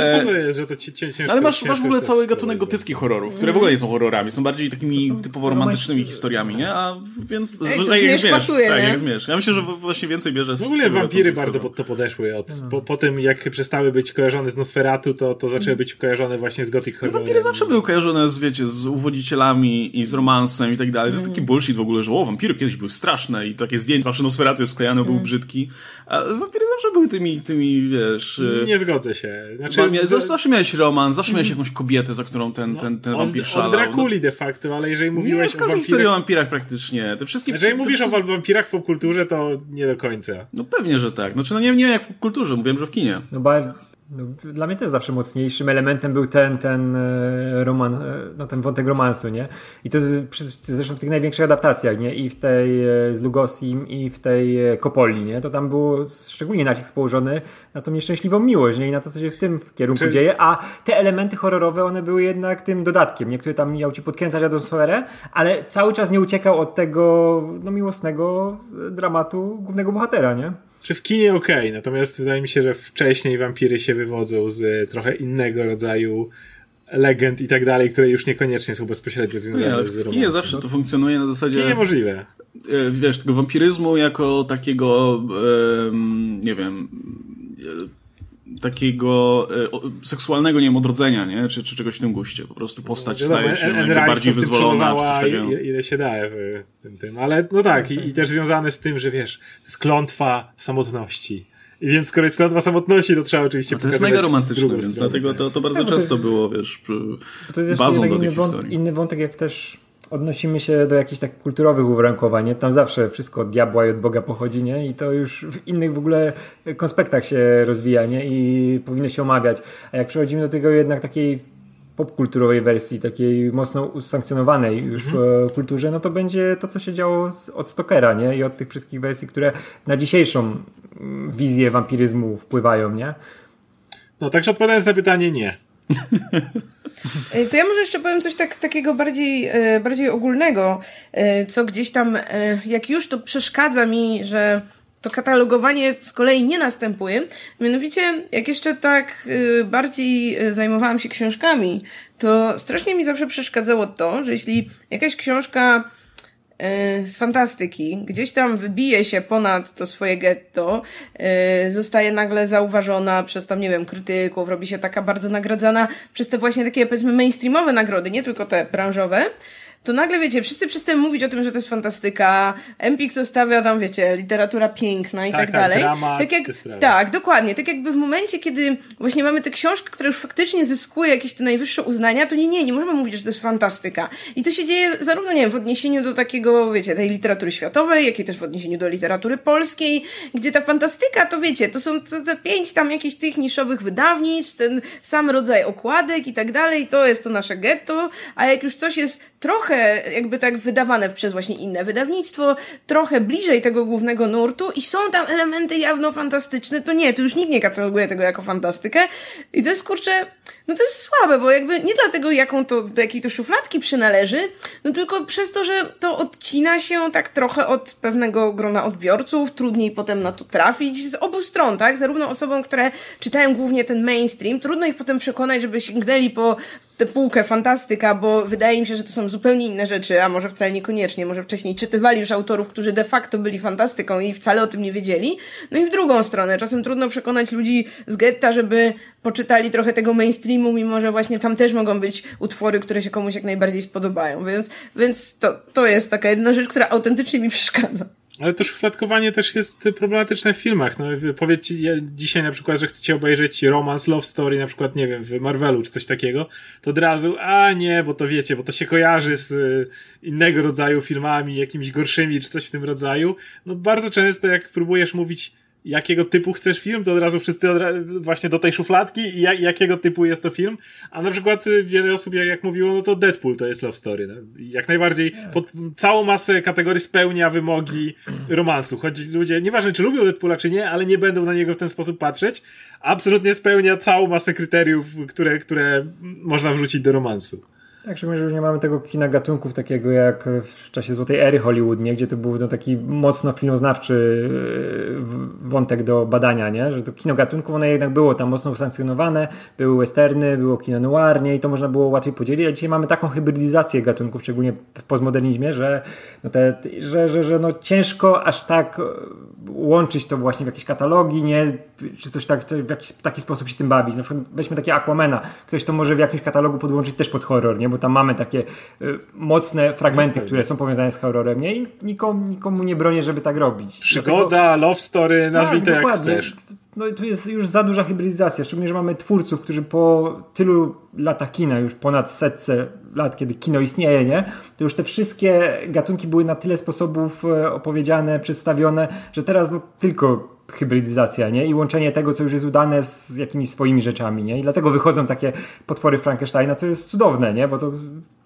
Ale to jest, że to ci, cię, ciężko Ale masz, masz w ogóle cały gatunek gotyckich horrorów, które w ogóle nie są horrorami, są bardziej takimi typowo romantycznymi historiami, nie? A więc... Ej, to tak jak Zmierzch, pasuje, tak, nie? jak Zmierzch. Ja myślę, że właśnie więcej bierze z... W ogóle wampiry bardzo pod to podeszły. Od, po, po tym, jak przestały być kojarzone z Nosferatu, to, to zaczęły być kojarzone właśnie z gothic No, horrorem. Wampiry zawsze były kojarzone z, wiecie, z uwodzicielami i z romansem i tak dalej. To jest taki bullshit w ogóle, że o, wampiry kiedyś były straszne i takie zdjęcie, zawsze Nosferatu jest sklejane, był brzydki. A wampiry zawsze były tymi, tymi wiesz... y, Nie zgodzę się. Znaczy, mia- za- zawsze miałeś romans, zawsze miałeś jakąś kobietę, za którą ten, ten, ten od, wampir od szalał. Drakuli de facto, ale jeżeli No, nie, mówiłeś w o każdej historii o wampirach... wampirach praktycznie. Te wszystkie... Jeżeli te mówisz o wszystkie- wampirach w popkulturze, to nie do końca. No pewnie, że tak. Znaczy, no nie, nie jak w kulturze, mówiłem, że w kinie. No bo no, dla mnie też zawsze mocniejszym elementem był ten, ten e, roman, e, no ten wątek romansu, nie? I to zresztą w tych największych adaptacjach, nie? I w tej e, z Lugosim, i w tej Kopoli, nie? To tam było szczególnie nacisk położony na tą nieszczęśliwą miłość, nie? I na to, co się w tym kierunku dzieje, a te elementy horrorowe, one były jednak tym dodatkiem. Niektóre tam miał ci podkręcać atmosferę, ale cały czas nie uciekał od tego, no miłosnego dramatu głównego bohatera, nie? Czy w kinie okej, natomiast wydaje mi się, że wcześniej wampiry się wywodzą z e, trochę innego rodzaju legend i tak dalej, które już niekoniecznie są bezpośrednio Nie, związane ale z w kinie romansem. zawsze to funkcjonuje na W zasadzie... kinie możliwe. e, wiesz, tego wampiryzmu jako takiego, nie wiem, takiego e, seksualnego, nie wiem, odrodzenia, nie? Czy, czy czegoś w tym guście. Po prostu postać Wiadomo, staje się Rice bardziej to wyzwolona, czy coś przełamała takiego. ile, ile się da w tym, tym. Ale no tak, i, i też związane z tym, że wiesz, to jest klątwa samotności. I więc skoro jest klątwa samotności, to trzeba oczywiście No to jest pokazywać mega romantyczne, więc stronę. dlatego to, to bardzo Tak, bo to często jest- było, wiesz, To jest bazą do tej wąt, historii. inny wątek, jak też odnosimy się do jakichś takich kulturowych uwarunkowań, nie? Tam zawsze wszystko od diabła i od Boga pochodzi, nie? I to już w innych w ogóle konspektach się rozwija, nie? I powinno się omawiać. A jak przechodzimy do tego jednak takiej popkulturowej wersji, takiej mocno usankcjonowanej już w e, kulturze, no to będzie to, co się działo z, od Stokera, nie? I od tych wszystkich wersji, które na dzisiejszą mm, wizję wampiryzmu wpływają, nie? No, także odpowiadając na pytanie, nie. E, To ja może jeszcze powiem coś tak, takiego bardziej, e, bardziej ogólnego, e, co gdzieś tam, jak już to przeszkadza mi, że to katalogowanie z kolei nie następuje. Mianowicie, jak jeszcze tak y, bardziej y, zajmowałam się książkami, to strasznie mi zawsze przeszkadzało to, że jeśli jakaś książka y, z fantastyki. Gdzieś tam wybije się ponad to swoje getto, y, zostaje nagle zauważona przez tam, nie wiem, krytyków, robi się taka bardzo nagradzana przez te właśnie takie, powiedzmy, mainstreamowe nagrody, nie tylko te branżowe, to nagle, wiecie, wszyscy przestają mówić o tym, że to jest fantastyka. Empik to stawia tam, wiecie, literatura piękna i Tak, tak, tak, dalej. dramat, tak jak, tak, dokładnie. Tak jakby w momencie, kiedy właśnie mamy tę książkę, która już faktycznie zyskuje jakieś te najwyższe uznania, to nie, nie, nie możemy mówić, że to jest fantastyka. I to się dzieje zarówno, nie wiem, w odniesieniu do takiego, wiecie, tej literatury światowej, jak i też w odniesieniu do literatury polskiej, gdzie ta fantastyka, to wiecie, to są te, te pięć tam jakichś tych niszowych wydawnictw, ten sam rodzaj okładek i tak dalej, to jest to nasze getto, a jak już coś jest trochę jakby tak wydawane przez właśnie inne wydawnictwo, trochę bliżej tego głównego nurtu i są tam elementy jawno fantastyczne, to nie, to już nikt nie kataloguje tego jako fantastykę i to jest kurczę, no to jest słabe, bo jakby nie dlatego jaką to, do jakiej to szufladki przynależy, no tylko przez to, że to odcina się tak trochę od pewnego grona odbiorców, trudniej potem na to trafić z obu stron, tak? Zarówno osobom, które czytają głównie ten mainstream, trudno ich potem przekonać, żeby sięgnęli po tę półkę fantastyka, bo wydaje mi się, że to są zupełnie inne rzeczy, a może wcale niekoniecznie, może wcześniej czytywali już autorów, którzy de facto byli fantastyką i wcale o tym nie wiedzieli. No i w drugą stronę, czasem trudno przekonać ludzi z getta, żeby poczytali trochę tego mainstreamu, mimo że właśnie tam też mogą być utwory, które się komuś jak najbardziej spodobają, więc, więc to, to jest taka jedna rzecz, która autentycznie mi przeszkadza. Ale to szufladkowanie też jest problematyczne w filmach. No, powiedzcie ja dzisiaj na przykład, że chcecie obejrzeć romance, love story, na przykład, nie wiem, w Marvelu czy coś takiego, to od razu, a nie, bo to wiecie, bo to się kojarzy z y, innego rodzaju filmami, jakimiś gorszymi czy coś w tym rodzaju. No bardzo często jak próbujesz mówić jakiego typu chcesz film, to od razu wszyscy od ra- właśnie do tej szufladki i ja- jakiego typu jest to film. A na przykład y, wiele osób, jak, jak mówiło, no to Deadpool to jest love story. No. Jak najbardziej pod całą masę kategorii spełnia wymogi romansu. Choć ludzie, nieważne czy lubią Deadpoola czy nie, ale nie będą na niego w ten sposób patrzeć. Absolutnie spełnia całą masę kryteriów, które, które można wrzucić do romansu. Tak, szczególnie, że już nie mamy tego kina gatunków takiego jak w czasie Złotej Ery Hollywood, nie? gdzie to był no, taki mocno filmoznawczy w- wątek do badania, nie? że to kino gatunków ono jednak było tam mocno usankcjonowane, były westerny, było kino noir, nie? i to można było łatwiej podzielić, a dzisiaj mamy taką hybrydyzację gatunków, szczególnie w postmodernizmie, że, no te, że, że, że no ciężko aż tak e, łączyć to właśnie w jakieś katalogi, nie? czy coś tak, w jakiś taki sposób się tym bawić. Na przykład weźmy takie Aquamena, ktoś to może w jakimś katalogu podłączyć też pod horror, nie? Bo tam mamy takie y, mocne fragmenty, które są powiązane z horrorem nie? i nikomu, nikomu nie bronię, żeby tak robić. Przygoda, love story, nazwij Tak, to jak chcesz. No tu jest już za duża hybrydyzacja, szczególnie, że mamy twórców, którzy po tylu latach kina, już ponad setce lat, kiedy kino istnieje, nie? To już te wszystkie gatunki były na tyle sposobów e, opowiedziane, przedstawione, że teraz no tylko hybrydyzacja, nie? I łączenie tego, co już jest udane z jakimiś swoimi rzeczami, nie? I dlatego wychodzą takie potwory Frankensteina, co jest cudowne, nie? Bo to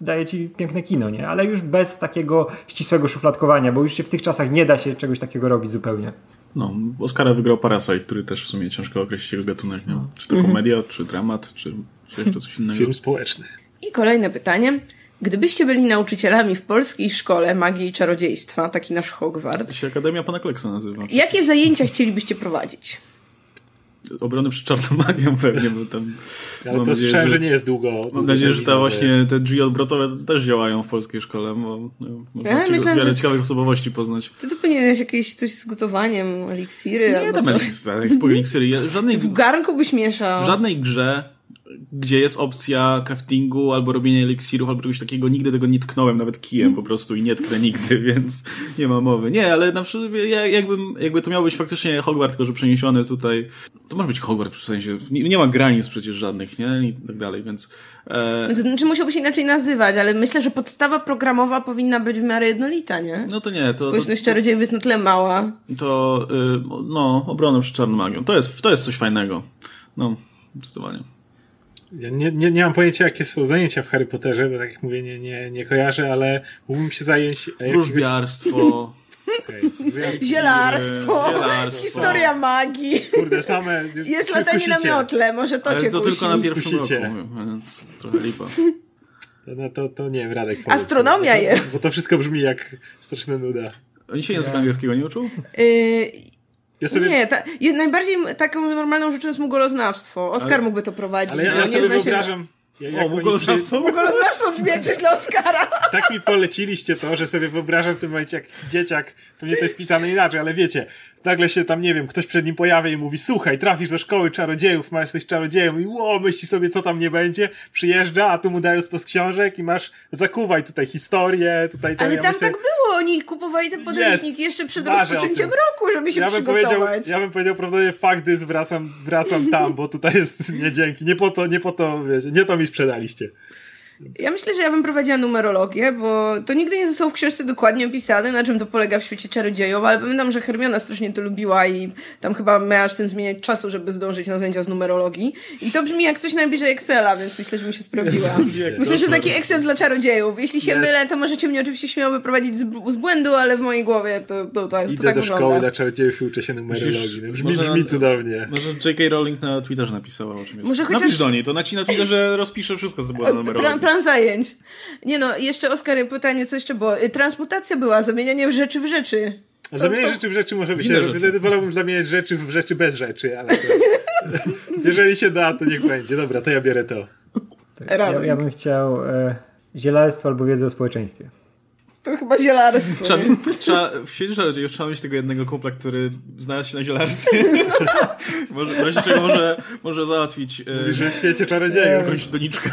daje ci piękne kino, nie? Ale już bez takiego ścisłego szufladkowania, bo już się w tych czasach nie da się czegoś takiego robić zupełnie. No, Oscara wygrał Parasite, który też w sumie ciężko określić jego gatunek, nie? Czy to komedia, czy dramat, czy, czy jeszcze coś innego. Film społeczny. I kolejne pytanie. Gdybyście byli nauczycielami w polskiej szkole magii i czarodziejstwa, taki nasz Hogwart, To się Akademia Pana Kleksa nazywa. jakie zajęcia chcielibyście prowadzić? Obrony przed czarną magią pewnie, bo tam... Ale to słyszałem, że... że- nie jest długo. Mam nadzieję, że ta właśnie te drzwi odwrotowe też działają w polskiej szkole, bo no, można Ja myślałem, wiele że- ciekawych osobowości poznać. Ty to powinieneś jakieś coś z gotowaniem, eliksiry Nie, albo tam eliksiry. Żadnej, W garnku byś mieszał. w żadnej grze, gdzie jest opcja craftingu albo robienia eliksirów albo czegoś takiego, nigdy tego nie tknąłem nawet kijem po prostu i nie tknę nigdy, więc nie ma mowy. Nie, ale na przykład ja- jakbym, jakby to miał być faktycznie Hogwart, tylko że przeniesiony tutaj, to może być Hogwart w sensie, nie, nie ma granic przecież żadnych, nie? I tak dalej, więc e, to znaczy musiałby się inaczej nazywać, ale myślę, że podstawa programowa powinna być w miarę jednolita, nie? no to nie, to, to, Społeczność czarodziejów jest na tyle mała. to y, no, obronę przed czarną magią. To jest, to jest coś fajnego. No, zdecydowanie. Ja nie, nie, nie mam pojęcia, jakie są zajęcia w Harry Potterze, bo tak jak mówię, nie, nie, nie kojarzę, ale mógłbym się zająć... e, Wróżbiarstwo. Wróżbiarstwo. Zielarstwo, Zielarstwo. historia magii. Kurde, same... Jest latanie na miotle, może to ale cię to kusi. tylko na pierwszym Kusicie. roku, więc trochę lipa. To, no, to, to nie wiem, Radek powiedz. Astronomia bo, jest. Bo to wszystko brzmi jak straszna nuda. Oni się języka angielskiego nie uczą? Yy, Ja sobie... Nie, ta, je, najbardziej taką normalną rzeczą jest mugoloznawstwo. Oskar Ale- mógłby to prowadzić. Ale ja, no, ja nie sobie wyobrażam... Ja, jak O, są. Mugoloznawstwo brzmi jak coś dla Oskara. tak mi poleciliście to, że sobie wyobrażam w tym momencie, jak dzieciak, pewnie to jest pisane inaczej, ale wiecie, nagle się tam, nie wiem, ktoś przed nim pojawia i mówi, słuchaj, trafisz do szkoły czarodziejów, ma jesteś czarodziejem i ło, myśli sobie, co tam nie będzie, przyjeżdża, a tu mu dają stos książek i masz, zakuwaj tutaj historię, tutaj. Ale ja tam myślę- tak było. Oni kupowali ten podręcznik Jest. jeszcze przed rozpoczęciem roku, żeby się ja bym, przygotować. ja bym powiedział prawdopodobnie fakty, wracam, wracam tam, bo tutaj jest nie dzięki, nie po to, nie po to, wiecie, nie to mi sprzedaliście. Ja myślę, że ja bym prowadziła numerologię, bo to nigdy nie zostało w książce dokładnie opisane, na czym to polega w świecie czarodziejów, ale pamiętam, że Hermiona strasznie to lubiła i tam chyba miałaś ten zmieniać czasu, żeby zdążyć na zajęcia z numerologii. I to brzmi jak coś najbliżej Excela, więc myślę, że mi się sprawdziła. Myślę, że taki Excel dla czarodziejów. Jeśli się Jest. mylę, to możecie mnie oczywiście śmiało wyprowadzić z, z błędu, ale w mojej głowie to, to, to, to Idę tak do wygląda. szkoły dla czarodziejów i uczę się numerologii. Musisz- No, brzmi, może- brzmi cudownie. Może J.K. Rowling na Twitterze napisała o czym jest. Może chociaż- Napisz do niej, to na ci na Twitterze rozpisze wszystko, co było na numerologii. Plan zajęć. Nie no, jeszcze Oskar, pytanie, co jeszcze było? Y, Transmutacja była, zamienianie w rzeczy w rzeczy. A Zamieniać rzeczy w rzeczy może być. Wtedy wolałbym zamieniać rzeczy w rzeczy bez rzeczy, ale to... jeżeli się da, to niech będzie. Dobra, to ja biorę to. Ja, ja bym chciał e, zielarstwo albo wiedzę o społeczeństwie. To chyba zielarstwo. Trzeba, trzeba, w świecie czarodziejów trzeba mieć tego jednego kumpla, który znalazł się na zielarstwie. może, w razie czego może, może załatwić e, Mówisz, że w świecie czarodziejów. jakąś doniczkę.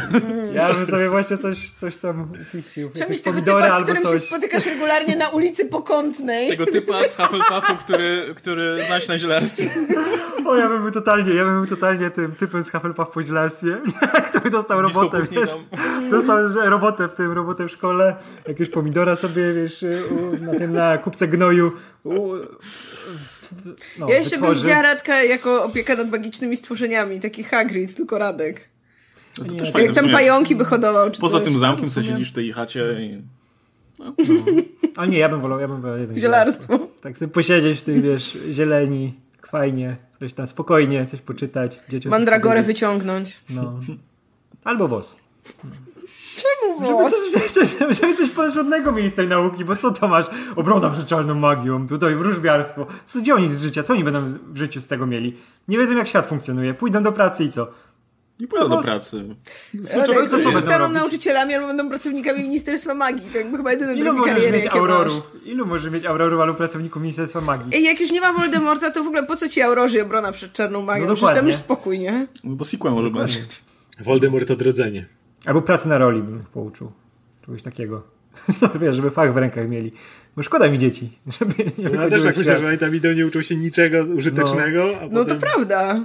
Ja bym sobie właśnie coś, coś tam upiścił. Trzeba mieć Jakieś tego typa, z którym się coś. spotykasz regularnie na ulicy Pokątnej. Tego typa z Hufflepuffu, który, który zna się na zielarstwie. O, ja bym był totalnie, ja bym był totalnie tym typem z Hufflepuff po zielarstwie, który dostał Blisko robotę, wiesz, dostał że robotę w tym, robotę w szkole, jakiegoś pomidora sobie, wiesz, u, na tym, na kupce gnoju u, no, Ja jeszcze bym wytworzy. widziała Radka jako opieka nad magicznymi stworzeniami, taki Hagrid, tylko Radek. No to Nie, też jak fajne Jak tam pająki by hodował, czy Poza coś. tym zamkiem, co sumie- siedzisz w tej chacie i... Ale nie, ja bym wolał, ja bym wolał jednak Zielarstwo. Tak sobie posiedzieć w tej, wiesz, zieleni, fajnie, coś tam spokojnie, coś poczytać. Mandragorę wyciągnąć. No. Albo wos. Czemu Żeby włos? coś, żeby, żeby coś porządnego mieli z tej nauki, bo co to masz? Obrona przed czarną magią, tutaj wróżbiarstwo. Co gdzie oni z życia? Co oni będą w życiu z tego mieli? Nie wiedzą jak świat funkcjonuje. Pójdą do pracy i co? Nie pójdą do No, pracy. Radek, to zostaną robić? nauczycielami albo będą pracownikami Ministerstwa Magii. To jakby chyba jedyne Ilu możesz kariery, mieć aurorów? masz. Ilu możesz mieć aurorów albo pracowników Ministerstwa Magii? Ej, jak już nie ma Voldemorta, to w ogóle po co ci aurorzy i obrona przed czarną magią? No Przecież tam dokładnie. już spokój, nie? No Bo sequel może będzie. Voldemort odrodzenie. Albo pracy na roli bym ich pouczył. Czegoś takiego. Co wiesz, żeby fach w rękach mieli. Bo szkoda mi dzieci, żeby nie No, ja też w tak myślę, że oni tam idą, nie uczą się niczego użytecznego, a No potem, to prawda.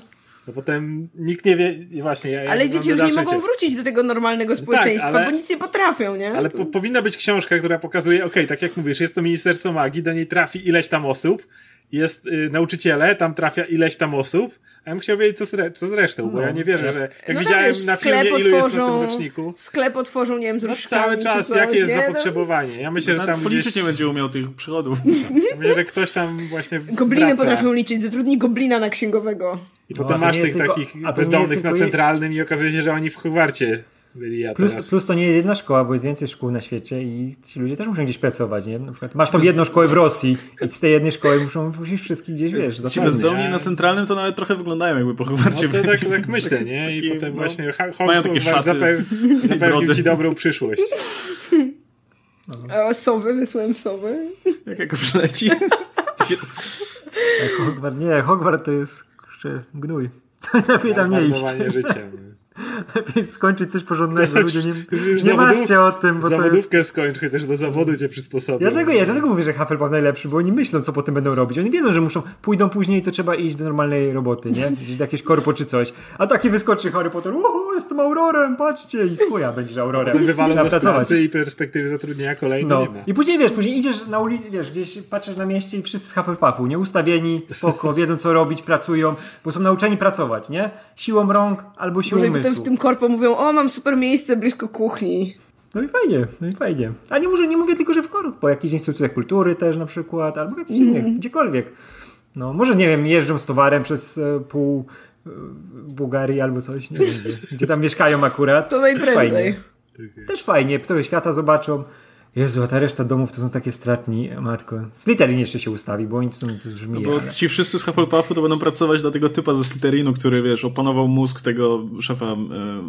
a potem nikt nie wie, właśnie, ja, ja Ale wiecie, już nie mogą wrócić do tego normalnego społeczeństwa, ale- bo nic nie potrafią, nie? Ale To- po, powinna być książka, która pokazuje, okej, tak jak mówisz, jest to Ministerstwo Magii, do niej trafi ileś tam osób, jest y, nauczyciele, tam trafia ileś tam osób, ja bym chciał wiedzieć, co z, re- co z resztą, bo ja nie wierzę, że jak no tak, widziałem wiesz, na filmie, ilu jest na tym roczniku, Sklep otworzą, nie wiem, z no cały czy czas, coś, jakie jest nie? No. zapotrzebowanie. Ja myślę, że Nawet tam policzyć gdzieś, nie będzie umiał tych przychodów. ja myślę, że ktoś tam właśnie Gobliny wraca. potrafią liczyć, zatrudnij goblina na księgowego. I No, potem masz tych tylko- takich bezdomnych na centralnym i okazuje się, że oni w Hogwarcie byli, a Plus, teraz... plus to nie jest jedna szkoła, bo jest więcej szkół na świecie i ci ludzie też muszą gdzieś pracować, nie? Na przykład masz tą jedną szkołę w Rosji i z tej jednej szkoły muszą musisz wszystkich gdzieś, wiesz, Ci zatrudnić. bezdomni na centralnym to nawet trochę wyglądają jakby po Hogwarcie No to tak, tak myślę, nie? I Taki, potem no, właśnie Ho- mają takie Hogwarts zapew, i zapewnił ci dobrą przyszłość. A sowy, wysłałem sowy. Jak jako przyleci. Hogwart, nie, Hogwart to jest gnój. Lepiej tam nie iść. Nie? Lepiej skończyć coś porządnego. Ludzie nie, Już nie zawodów- o tym, bo to jest... Zawodówkę skończ, chociaż do zawodu cię przysposobią. Ja tego, ja dlatego mówię, że Hufflepuff najlepszy, bo oni myślą, co potem będą robić. Oni wiedzą, że muszą, pójdą później, to trzeba iść do normalnej roboty, nie? Gdzieś do jakieś korpo czy coś. A taki wyskoczy Harry Potter, uhu, jestem aurorem, patrzcie, i chuja, będziesz aurorem. Wywalą pracować. pracy i perspektywy zatrudnienia kolejnej No. nie ma. I później wiesz, później idziesz na ulicy, wiesz, gdzieś patrzysz na mieście i wszyscy z Hufflepuffu, nie? Ustawieni, spoko, wiedzą co robić, pracują, bo są nauczeni pracować, nie? Siłą rąk albo siłą Może i potem w tym korpo mówią, o, mam super miejsce blisko kuchni. No i fajnie, no i fajnie. A nie może, nie mówię tylko, że w korpo, po jakichś instytucjach kultury też na przykład, albo w jakichś Mhm. innych, gdziekolwiek. No, może nie wiem, jeżdżą z towarem przez e, pół e, Bułgarii albo coś, nie wiem, gdzie, tam mieszkają akurat. To Też najprędzej. Fajnie. Też fajnie, trochę świata zobaczą. Jezu, a ta reszta domów to są takie stratni, matko. Slytherin jeszcze się ustawi, bo oni są tu żmije. No bo ci wszyscy z Hufflepuffu to będą pracować dla tego typa ze Slytherinu, który, wiesz, opanował mózg tego szefa e,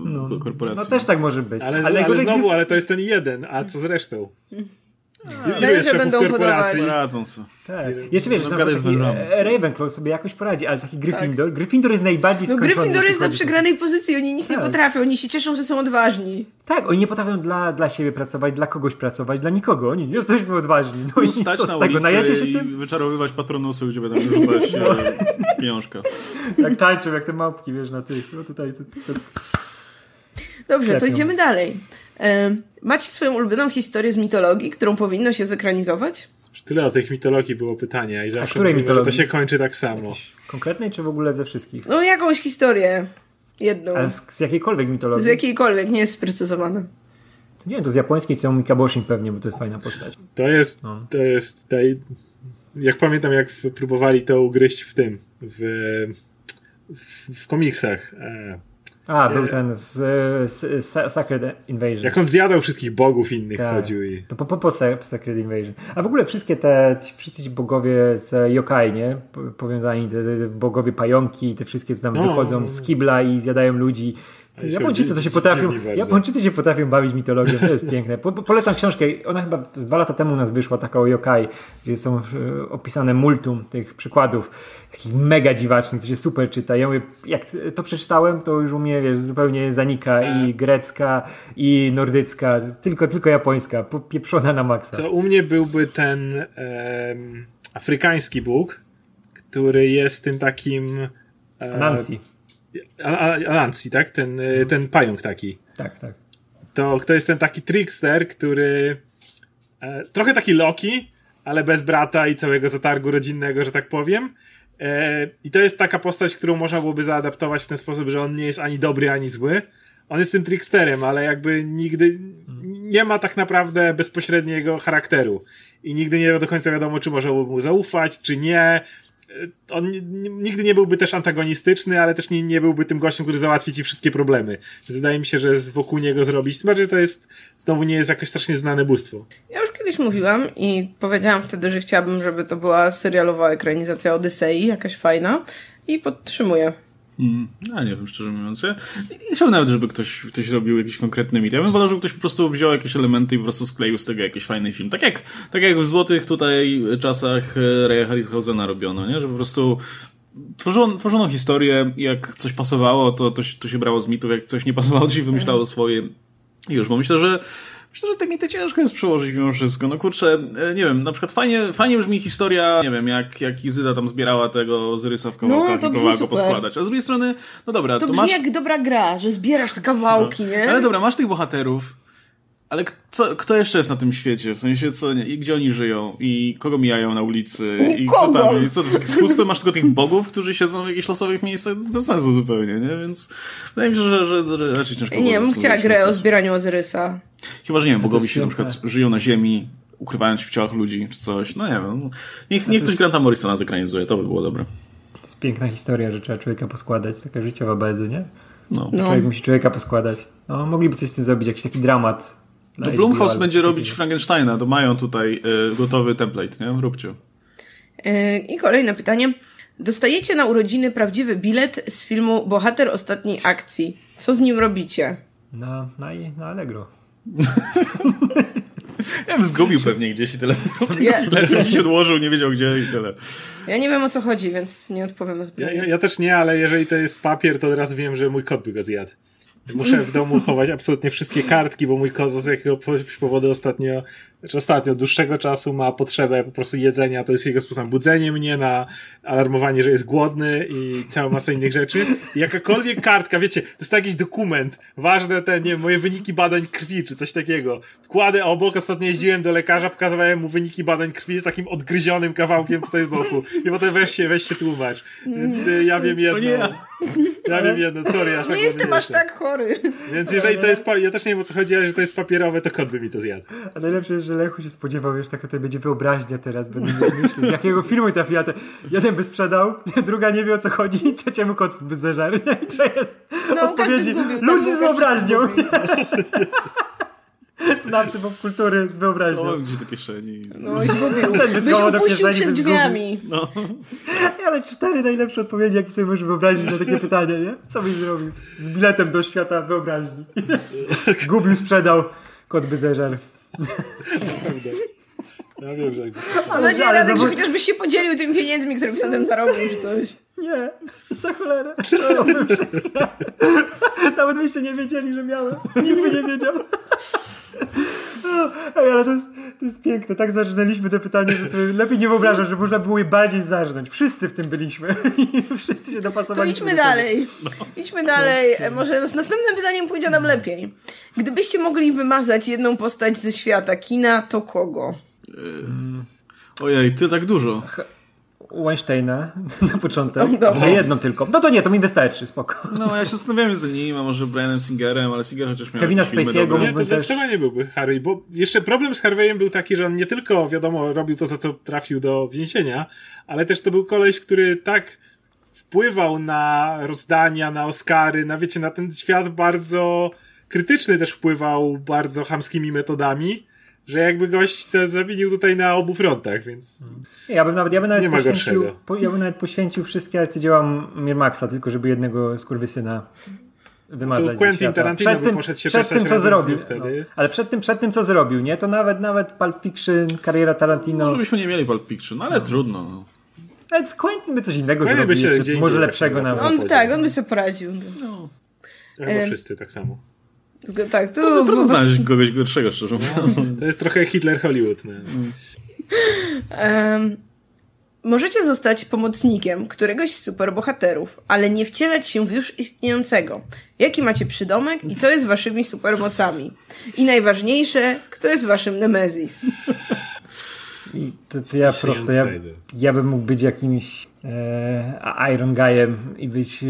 no, korporacji. No też tak może być. Ale, ale, ale znowu, ale to jest ten jeden, a co z resztą? Ilu jest szefów będą korporacji? Poradzą sobie. Tak. Jeszcze wiesz, No, że taki Ravenclaw sobie jakoś poradzi, ale taki Gryffindor, Gryffindor jest najbardziej No. Gryffindor jest na przegranej pozycji, oni nic nie Tak. potrafią, oni się cieszą, że są odważni. Tak, oni nie potrafią dla, dla siebie pracować, dla kogoś pracować, dla nikogo. Oni jesteśmy odważni. No i Móc stać co na z tego? Najacie się ulicy i tym? wyczarowywać patronusy, gdzie będą rzucać pieniążka. Jak tańczą, jak te małpki, wiesz, na tych. No tutaj, to, to, Dobrze, to idziemy dalej. E, macie swoją ulubioną historię z mitologii, którą powinno się zekranizować? Już tyle o tych mitologii było pytania i zawsze której mówimy, że to mitologii? się kończy tak samo. konkretnej, czy w ogóle ze wszystkich? No jakąś historię. Jedną. Ale z, z jakiejkolwiek mitologii? Z jakiejkolwiek, nie jest sprecyzowane. Nie wiem, to z japońskiej, co Mikaboshin pewnie, bo to jest fajna postać. To jest, No. to jest, tej, jak pamiętam, jak próbowali to ugryźć w tym, w, w, w komiksach. E, A, był ten z, z, z Sacred Invasion. Jak on zjadał wszystkich bogów innych, Tak. chodził i... To po, po, po Sacred Invasion. A w ogóle wszystkie te, wszyscy ci bogowie z yokai, nie? Po- Powiązani, te, te bogowie pająki, te wszystkie, co tam No. wychodzą z kibla i zjadają ludzi. Japończycy to się potrafią. Japończycy się potrafią bawić mitologią, to jest piękne. Po, po, polecam książkę, ona chyba z dwa lata temu u nas wyszła, taka o yokai, gdzie są e, opisane multum tych przykładów, takich mega dziwacznych, to się super czyta. Ja mówię, jak to przeczytałem, to już u mnie, wiesz, zupełnie zanika i grecka, i nordycka, tylko, tylko japońska, popieprzona na maksa. To u mnie byłby ten em, afrykański bóg, który jest tym takim... E, Nancy. A- A- Anansi, tak? Ten, e, ten pająk taki. Tak, tak. To kto jest ten taki trickster, który e, trochę taki Loki, ale bez brata i całego zatargu rodzinnego, że tak powiem. E, I to jest taka postać, którą można byłoby zaadaptować w ten sposób, że on nie jest ani dobry, ani zły. On jest tym tricksterem, ale jakby nigdy nie ma tak naprawdę bezpośredniego charakteru. I nigdy nie do końca wiadomo, czy można byłoby mu zaufać, czy nie. E, On ni- ni- nigdy nie byłby też antagonistyczny, ale też nie, nie byłby tym gościem, który załatwi ci wszystkie problemy. Więc wydaje mi się, że wokół niego zrobić. Tym bardziej to jest, znowu nie jest jakieś strasznie znane bóstwo. Ja już kiedyś mówiłam i powiedziałam wtedy, że chciałabym, żeby to była serialowa ekranizacja Odysei, jakaś fajna. I podtrzymuję. Mm, ja nie wiem, szczerze mówiąc. Ja nie chciałbym nawet, żeby ktoś, ktoś robił jakiś konkretny mit. Ja bym wolał, żeby ktoś po prostu wziął jakieś elementy i po prostu skleił z tego jakiś fajny film. Tak jak, tak jak w złotych tutaj czasach e, Raya Harryhausena robiono, nie? Że po prostu tworzono, tworzono historię jak coś pasowało, to, to, się- to się brało z mitów, jak coś nie pasowało, to się wymyślało swoje. I już, bo myślę, że Myślę, że te mity ciężko jest przełożyć mimo wszystko. No kurczę, e, nie wiem, na przykład fajnie, fajnie brzmi historia, nie wiem, jak, jak Izyda tam zbierała tego Zyrysa w kawałkach No, to i próbowała go poskładać. A z drugiej strony, no dobra, To to, brzmi masz... jak dobra gra, że zbierasz te kawałki, nie? Ale dobra, masz tych bohaterów, ale co, kto jeszcze jest na tym świecie? W sensie, co, nie, i gdzie oni żyją? I kogo mijają na ulicy? I Nikogo! kto tam? I co, to tak z pusto masz tylko tych bogów, którzy siedzą w jakichś losowych miejscach? Bez sensu zupełnie, nie? Więc wydaje mi się, że, że, że raczej ciężko Nie, bym to chciała grę o zbieraniu Ozyrysa. Chyba, że nie wiem, bogowie się na przykład żyją na ziemi, ukrywając się w ciałach ludzi, czy coś. No nie wiem. Niech, niech ktoś Granta Morrisona zekranizuje, to by było dobre. To jest piękna historia, że trzeba człowieka poskładać, taka życiowa bezy, nie? No. No. Człowiek musi człowieka poskładać. No, mogliby coś z tym zrobić, jakiś taki dramat. No Blumhouse będzie robić takiego. Frankensteina, to mają tutaj y, gotowy template, nie? Róbcie. Yy, I kolejne pytanie. Dostajecie na urodziny prawdziwy bilet z filmu Bohater ostatniej akcji. Co z nim robicie? Na, na, na Allegro. Ja bym zgubił pewnie gdzieś i tyle. Ja- Bilet gdzieś odłożył, nie wiedział gdzie i tyle. Ja nie wiem o co chodzi, więc nie odpowiem na to Ja, pytanie. ja, ja też nie, ale jeżeli to jest papier, to od razu wiem, że mój kot by go zjadł. Muszę w domu chować absolutnie wszystkie kartki, bo mój kot z jakiegoś powodu ostatnio, znaczy ostatnio, od dłuższego czasu ma potrzebę po prostu jedzenia. To jest jego sposób na budzenie mnie, na alarmowanie, że jest głodny i całą masę innych rzeczy. I jakakolwiek kartka, wiecie, to jest jakiś dokument, ważne te, nie wiem, moje wyniki badań krwi, czy coś takiego. Kładę obok, ostatnio jeździłem do lekarza, pokazywałem mu wyniki badań krwi z takim odgryzionym kawałkiem tutaj z boku. I potem weź się, weź się tłumacz. Więc y, ja wiem jedno. ja. Wiem jedno, sorry, aż tak Nie jestem aż tak chory. Więc jeżeli to jest, ja też nie wiem o co chodzi, ale że to jest papierowe, to kot by mi to zjadł. A najlepsze jest, że Lechu się spodziewał, wiesz, taka to będzie wyobraźnia teraz, będę myśleć, jakiego filmu trafi, a to jeden by sprzedał, druga nie wie o co chodzi, trzeciemu kot by zeżarł. I to jest No, odpowiedzi zgubił, tak, ludzi z wyobraźnią. Snapsy popkultury z wyobraźnią. O, gdzie do kieszeni. No i zgubił. Ten by Byś schował upuścił kieszeni, przed drzwiami. No. Ale cztery najlepsze odpowiedzi, jakie sobie możesz wyobrazić na takie pytanie, nie? Co byś zrobił z, z biletem do świata wyobraźni? Gubił, sprzedał, kot by zeżarł. Ja wiem, że jakby... No nie, ale Radek, że zobacz- chociażbyś się podzielił tymi pieniędzmi, które byś na tym zarobił, czy coś. Nie, za cholerę. Nawet byście nie wiedzieli, że miałem. Nikt by nie wiedział. Ej, ale to jest, to jest piękne. Tak zaczynaliśmy te pytanie, że sobie lepiej nie wyobrażam, że można było je bardziej zarżnąć. Wszyscy w tym byliśmy. I wszyscy się To dopasowali. idźmy dalej. Idźmy dalej. Może z następnym pytaniem pójdzie nam lepiej. Gdybyście mogli wymazać jedną postać ze świata kina, to kogo? Ojej, ty tak dużo. Weinsteina na początek. Dobra. Jedną tylko. No to nie, to mi wystarczy, spoko. No, ja się zastanawiam między nim, a może Brianem Singerem, ale Singer chociaż miał Kevina Spacey'ego. Nie, to też- zdecydowanie byłby Harvey, bo jeszcze problem z Harveyem był taki, że on nie tylko, wiadomo, robił to, za co trafił do więzienia, ale też to był koleś, który tak wpływał na rozdania, na Oscary, na wiecie, na ten świat bardzo krytyczny też wpływał bardzo chamskimi metodami, że jakby gość za- zawinił tutaj na obu frontach, więc Ja bym nawet, ja bym nawet Nie ma poświęcił, gorszego. po, ja bym nawet poświęcił wszystkie arcydzieła Mirmaxa, tylko żeby jednego skurwysyna wymazać To ze Quentin. Tarantino by poszedł się przed tym, co z zrobił. wtedy. No, ale przed tym, przed tym, co zrobił, nie? To nawet, nawet Pulp Fiction, kariera Tarantino. Może byśmy nie mieli Pulp Fiction, no ale trudno. No. Nawet Quentin by coś innego Quentin zrobił, by się jeszcze, może lepszego nawet. On tak, on by sobie poradził. to chyba wszyscy tak samo. Tak, tu To trudno w- znaleźć kogoś gorszego, szczerze mówiąc. To jest trochę Hitler Hollywood. Nie? Em, możecie zostać pomocnikiem któregoś z superbohaterów, ale nie wcielać się w już istniejącego. Jaki macie przydomek i co jest waszymi supermocami? I najważniejsze, kto jest waszym Nemezis? I to, to ja prosto, ja, ja bym mógł być jakimś Iron Guyem i być e,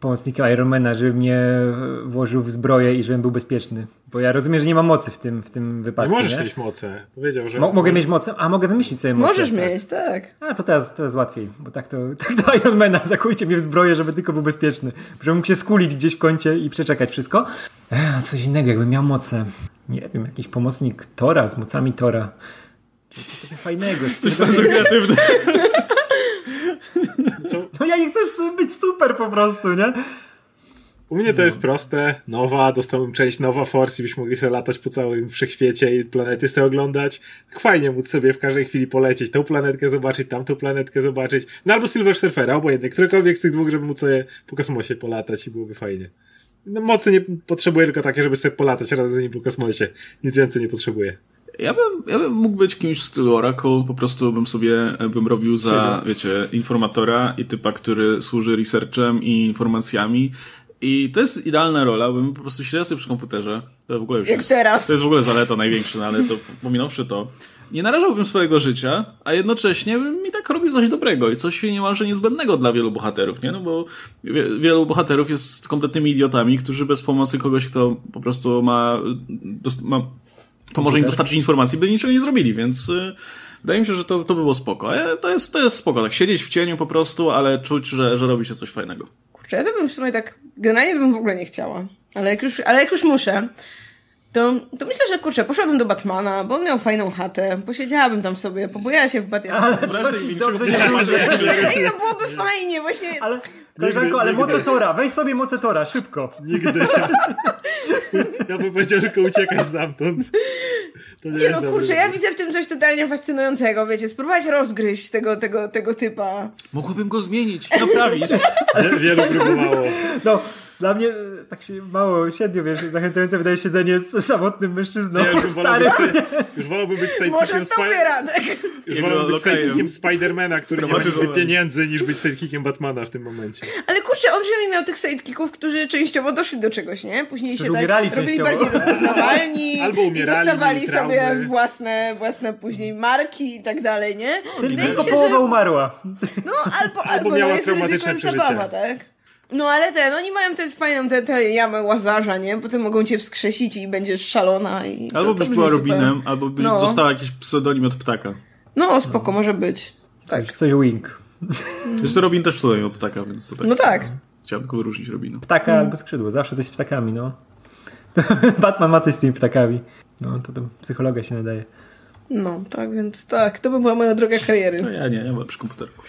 pomocnikiem Ironmana, żeby mnie włożył w zbroję i żebym był bezpieczny. Bo ja rozumiem, że nie mam mocy w tym, w tym Nie wypadku. możesz nie? mieć moce. Powiedział, że... Mo- mogę mieć moce? A mogę wymyślić sobie moce. Możesz tak. mieć, tak. A to teraz to jest łatwiej, bo tak to, tak to Ironmana, zakujcie mnie w zbroję, żeby tylko był bezpieczny. Żeby mógł się skulić gdzieś w kącie i przeczekać wszystko. E, a coś innego, jakbym miał moce. Nie wiem, jakiś pomocnik Tora z mocami Tora. Coś fajnego. Bardzo kreatywne. No ja nie chcę być super po prostu, nie? U mnie to jest proste. Nowa, dostałbym część Nowa Force i byśmy mogli sobie latać po całym wszechświecie i planety sobie oglądać. Tak fajnie móc sobie w każdej chwili polecieć, tą planetkę zobaczyć, tamtą planetkę zobaczyć. No albo Silver Surfera, obojętnie, którekolwiek z tych dwóch, żeby móc sobie po kosmosie polatać i byłoby fajnie. No mocy nie potrzebuję tylko takie, żeby sobie polatać razem z nim po kosmosie. Nic więcej nie potrzebuję. Ja bym, ja bym mógł być kimś w stylu Oracle, po prostu bym sobie, bym robił za, wiecie, informatora i typa, który służy researchem i informacjami. I to jest idealna rola, bym po prostu siedział sobie przy komputerze. To w ogóle już Jak jest, teraz. To jest w ogóle zaleta największa, no ale to pominąwszy to. Nie narażałbym swojego życia, a jednocześnie bym i tak robił coś dobrego i coś niemalże niezbędnego dla wielu bohaterów, nie? No bo wie, wielu bohaterów jest kompletnymi idiotami, którzy bez pomocy kogoś, kto po prostu ma, ma to może im dostarczyć informacji, by niczego nie zrobili, więc y, wydaje mi się, że to, to było spoko. E, To jest, to jest spoko, tak siedzieć w cieniu po prostu, ale czuć, że, że robi się coś fajnego. Kurczę, ja to bym w sumie tak, generalnie to bym w ogóle nie chciała. Ale jak już, ale jak już muszę, to, to myślę, że kurczę, poszłabym do Batmana, bo on miał fajną chatę, posiedziałabym tam sobie, pobujała się w Batman. To ci dobrze nie służy. Ej, no byłoby fajnie, właśnie. Ale, koleżanko, ale nigdy. moce Tora, weź sobie moce Tora, szybko. Nigdy. ja bym powiedział tylko uciekaj stamtąd. To nie, Nie no, kurczę, ja widzę w tym coś totalnie fascynującego, wiecie, spróbować rozgryźć tego, tego, tego typa. Mogłabym go zmienić, naprawić. Wie- Wielu próbowało. No, dla mnie e, tak się mało średnio, wiesz, zachęcające wydaje siedzenie z samotnym mężczyzną. Ja już, bym wolał Stary. być, już wolałbym być Może sidekickiem. Już wolałbym być sidekickiem Spidermana, który nie ma Straumatyzowany. pieniędzy, niż być sidekickiem Batmana w tym momencie. Ale kurczę, on przynajmniej miał tych sidekicków, którzy częściowo doszli do czegoś, nie? Później się tak robili częściowo. bardziej rozpoznawalni. Albo umierali, I dostawali sobie własne, własne później marki i tak dalej, nie? Wydaje Tylko połowa że... umarła. No, albo, albo, miała no, jest ryzyko, traumatyczne jest przeżycie. zabawa, tak? No ale ten, oni mają tę fajną tę tę jamę łazarza, nie? Potem mogą cię wskrzesić i będziesz szalona i... to- Albo to byś brzmi była super. Robinem, albo byś No. dostała jakiś pseudonim od ptaka. No, spoko, może być. Tak. Coś, coś wink. Zresztą Robin też pseudonim od ptaka, więc to tak. No tak. Chciałem tylko wyróżnić Robina. Ptaka albo skrzydło, zawsze coś z ptakami, no. Batman ma coś z tymi ptakami. No, to tam psychologa się nadaje. No, tak, więc tak, to by była moja droga kariery. No ja nie, ja byłem przy komputerku.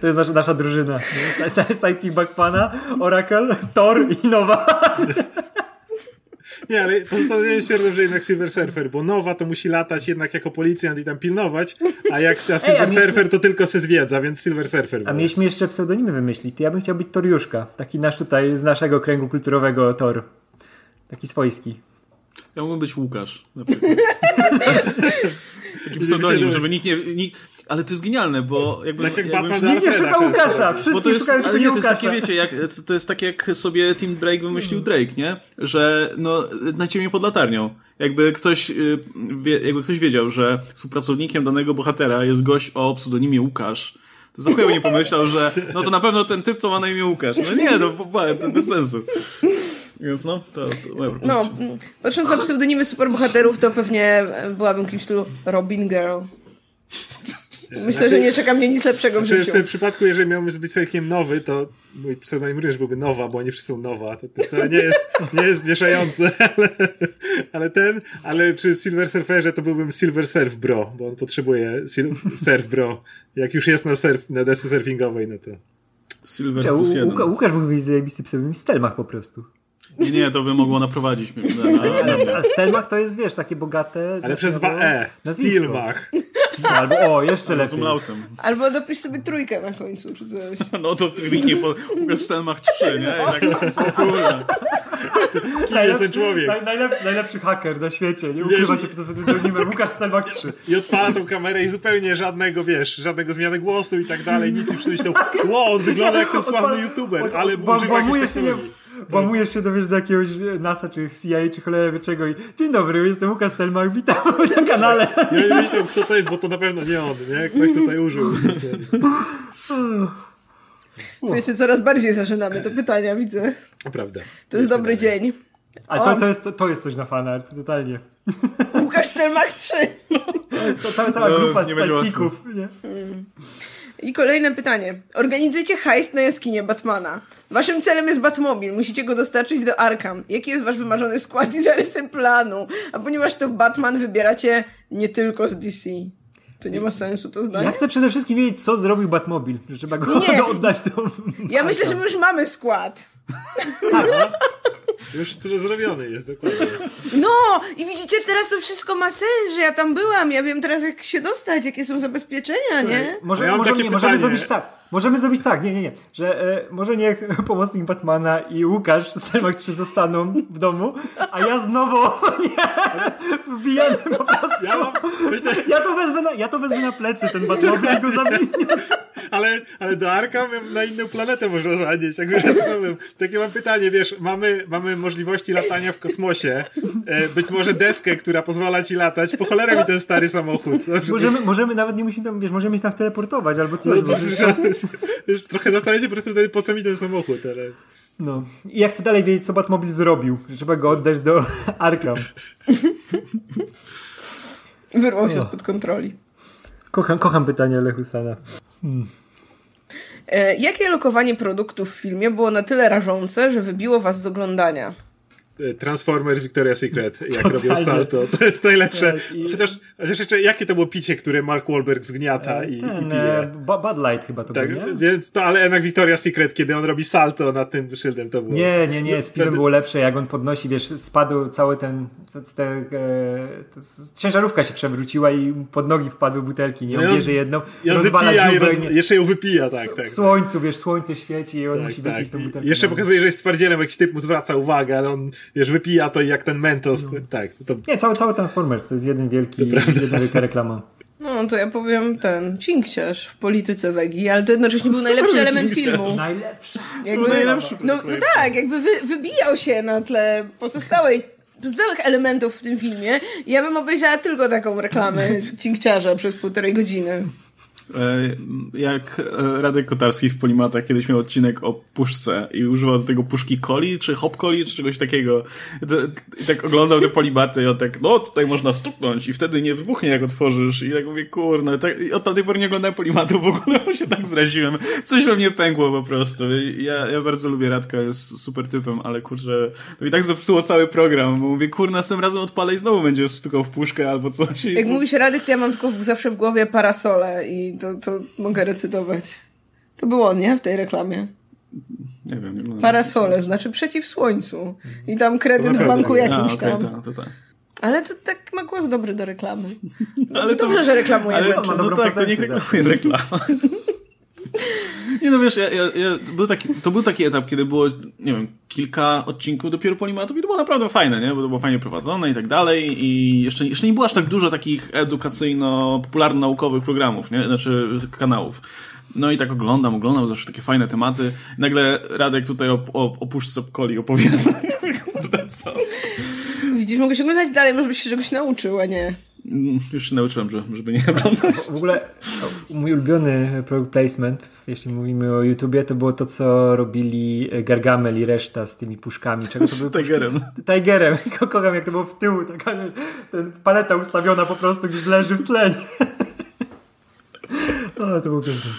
To jest nasza, nasza drużyna. Sidekick Batmana, Oracle, Thor i Nowa. Nie, ale postanowiłem się, że jednak Silver Surfer, bo Nowa to musi latać jednak jako policjant i tam pilnować, a jak a Silver a mieliśmy- Surfer to tylko se zwiedza, więc Silver Surfer. A mieliśmy jeszcze pseudonimy wymyślić. Ja bym chciał być Toriuszka. Taki nasz tutaj, z naszego kręgu kulturowego Tor. Taki swojski. Ja mógłbym być Łukasz na przykład. Taki pseudonim, żeby nikt nie... Nikt... Ale to jest genialne, bo jakby... Tak jak jakbym Batman nie szuka Łukasza. Bo to jest, szukają ale nie, to jest takie, wiecie, jak, to, jest tak jak sobie Tim Drake wymyślił Drake, nie? Że no, na ciemię pod latarnią. Jakby ktoś, y, jakby ktoś wiedział, że współpracownikiem danego bohatera jest gość o pseudonimie Łukasz, to za nie pomyślał, że no to na pewno ten typ, co ma na imię Łukasz. No nie, no po- to bez sensu. Więc no, to, to moja No, propozycja. mm, patrząc na pseudonimy superbohaterów, to pewnie e, byłabym kimś w stylu Robin Girl. Myślę, że nie czeka mnie nic lepszego w Znaczy, w życiu. tym przypadku, jeżeli miałbym być całkiem nowy, to mój pseudonim również byłby Nowa, bo oni wszyscy są Nowa. To, to wcale nie jest, nie jest mieszające, ale, ale ten, ale przy Silver Surferze to byłbym Silver Surf Bro, bo on potrzebuje sil, Surf Bro. Jak już jest na, surf, na desce surfingowej, no to... Silver Łukasz mógłby mieć zajebisty pseudonim Stelmach po prostu. Nie, nie, to by mogło naprowadzić mnie na, na, Ale, ale Stelmach to jest, wiesz, takie bogate... Ale przez dwa E. nazwisko. Stilmach. No, Albo, o, jeszcze z lepiej. umlautem. Albo dopisz sobie trójkę na końcu, czy coś. No to kliknij po Łukasz Stelmach 3, nie? I tak, o kurde. Kim jest ten człowiek? Naj, najlepszy, najlepszy haker na świecie. Nie ukrywa się pod pseudonimem Łukasz Stelmach 3. I odpala tą kamerę i zupełnie żadnego, wiesz, żadnego zmiany głosu i tak dalej, nic i wszyscy myślą, wow, on wygląda jak ten sławny youtuber, ale Wła- używa jakiejś włamujesz się, nie, technologii. Włamujesz się dowiesz do jakiegoś NASA, czy CIA, czy cholera wie czego i dzień dobry, jestem Łukasz Stelmach, witam na kanale. Ja myślę, kto to jest, bo to na pewno nie on, nie? Ktoś tutaj użył. Słuchajcie, coraz bardziej zaczynamy te pytania, widzę. Prawda. To jest dobry dzień. A to, to, jest, to jest coś na fanart, totalnie. Łukasz Stelmach 3. To cała, cała No, grupa nie będzie sidekicków, nie? I kolejne pytanie. Organizujecie heist na jaskinię Batmana. Waszym celem jest Batmobil. Musicie go dostarczyć do Arkham. Jaki jest wasz wymarzony skład i zarysy planu? A ponieważ to Batman, wybieracie nie tylko z DC. To nie ma sensu to zdanie. Ja chcę przede wszystkim wiedzieć, co zrobił Batmobil, że trzeba go Nie. oddać do... Ja myślę, że my już mamy skład. Już to zrobiony jest, dokładnie. No! I widzicie, teraz to wszystko ma sens, że ja tam byłam. Ja wiem teraz, jak się dostać, jakie są zabezpieczenia, nie? Może, Ja mam może, możemy zrobić tak. Możemy zrobić tak, nie, nie, nie. Że e, może niech pomocnik Batmana i Łukasz z Telmak 3 zostaną w domu, a ja znowu nie, wbijamy po prostu. Ja mam, myślę, Ja to wezmę na, ja to wezmę na plecy, ten Batmobil i go zamienię. ale, ale do Arkham na inną planetę można zanieść, jak już problem. Takie mam pytanie, wiesz, mamy, mamy możliwości latania w kosmosie, e, być może deskę, która pozwala ci latać, po cholerę mi ten stary samochód. Co? Możemy, możemy nawet nie musimy tam, wiesz, możemy się tam teleportować albo coś. No, wiesz, trochę zastanawiam się po prostu wtedy, po co mi ten samochód, ale... No. I ja chcę dalej wiedzieć, co Batmobil zrobił. Że trzeba go oddać do Arkham. Wyrwał się No. spod kontroli. Kocham, kocham pytanie Lechusana. E, jakie lokowanie produktów w filmie było na tyle rażące, że wybiło was z oglądania? E, Transformers Victoria's Secret, jak robią salto. To jest najlepsze. Tak, i- Chociaż, chociaż jeszcze, jakie to było picie, które Mark Wahlberg zgniata i, i Ten, pije. e, Ba- Bud Light chyba to Tak, był, nie? więc to, ale jednak Victoria's Secret, kiedy on robi salto nad tym szyldem, to było... Nie, nie, nie, z piwem było lepsze, jak on podnosi, wiesz, spadł cały ten, te, te, e, ciężarówka się przewróciła i pod nogi wpadły butelki, nie, No i on on- bierze jedną, I on rozwala wypija i roz, jeszcze ją wypija, tak, tak. w słońcu, wiesz, słońce świeci i on Tak, musi tak. wypić tą I butelkę. jeszcze no. pokazuje, że jest twardzielem, jakiś typ mu zwraca uwagę, ale on, wiesz, wypija to i jak ten mentos, No. tak, to, to Nie, cały, cały Transformers to jest jeden wielki, jedna wielka reklama. No, to ja powiem ten, cinkciarz w polityce Wegi, ale to jednocześnie był najlepszy element filmu. Najlepsza. Jakby, najlepszy no, no tak, jakby wy, wybijał się na tle pozostałej pozostałych elementów w tym filmie. Ja bym obejrzała tylko taką reklamę cinkciarza przez półtorej godziny. E, jak e, Radek Kotarski w Polimatach kiedyś miał odcinek o puszce i używał do tego puszki coli, czy hop coli, czy czegoś takiego. I tak oglądał te polimaty i on tak, no tutaj można stuknąć i wtedy nie wybuchnie jak otworzysz. I tak mówię, kurno, tak, i od tamtej pory nie oglądałem Polimatów w ogóle, bo się tak zraziłem. Coś we mnie pękło po prostu. Ja, ja bardzo lubię Radka, jest super typem, ale kurczę, to i tak zepsuło cały program, bo mówię, kurna, następnym razem odpalę i znowu będzie stukał w puszkę albo coś. Jak mówisz Radek, to ja mam tylko zawsze w głowie parasole i to, to mogę recytować. To było on, nie? W tej reklamie. Nie wiem, nie. Parasole, znaczy przeciw słońcu. I tam kredyt w banku jakimś A, tam. tak, to tak. Ale to tak ma głos dobry do reklamy. No, Ale to dobrze, że reklamuje ale, rzeczy. ma No dobrą tak, to niech prezencję reklamuje reklama. Nie no wiesz, ja, ja, ja, był taki, to był taki etap, kiedy było, nie wiem, kilka odcinków dopiero Polimatów i to było naprawdę fajne, nie? Bo to było fajnie prowadzone i tak dalej i jeszcze, jeszcze nie było aż tak dużo takich edukacyjno-popularno-naukowych programów, nie? Znaczy kanałów. No i tak oglądam, oglądam zawsze takie fajne tematy. Nagle Radek tutaj o, o, o puszce coli co? Widzisz, mogę się oglądać dalej, może byś się czegoś nauczył, a nie. Mm, Już się nauczyłem, że, żeby nie oglądać. W ogóle mój ulubiony product placement, jeśli mówimy o YouTubie, to było to, co robili Gargamel i reszta z tymi puszkami. Czego to Z były Tigerem. puszki? Tigerem. Kocham, jak to było w tyłu. Taka ten paleta ustawiona po prostu gdzieś leży w tlenie. O, to było piękne.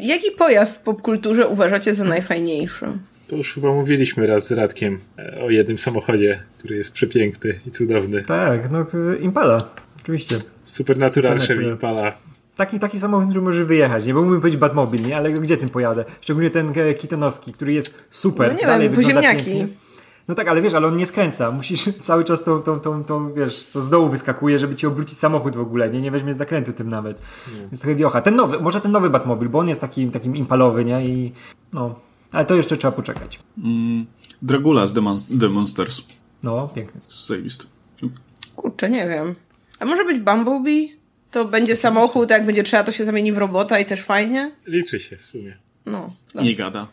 Jaki pojazd w popkulturze uważacie za najfajniejszy? To już chyba mówiliśmy raz z Radkiem e, o jednym samochodzie, który jest przepiękny i cudowny. Tak, no Impala. Oczywiście. Supernatural Chevy Supernatural. Impala. Taki, taki samochód, który może wyjechać. Nie mógłbym powiedzieć Batmobil, nie? Ale gdzie tym pojadę? Szczególnie ten e, Kitonowski, który jest super. No nie Dalej wiem, pięknie. No tak, ale wiesz, ale on nie skręca. Musisz cały czas tą, tą, tą, tą, wiesz, co z dołu wyskakuje, żeby ci obrócić samochód w ogóle, nie? Nie weźmiesz zakrętu tym nawet. Jest trochę wiocha. Ten nowy, może ten nowy Batmobil, bo on jest takim, takim impalowy, nie? I no, ale to jeszcze trzeba poczekać. Mm, Dragula z The, Mon- The Monsters. No, piękny. Zajebisty. Kurczę, nie wiem. A może być Bumblebee? To będzie samochód, a jak będzie trzeba, to się zamieni w robota i też fajnie? Liczy się w sumie. No. no. Nie gada.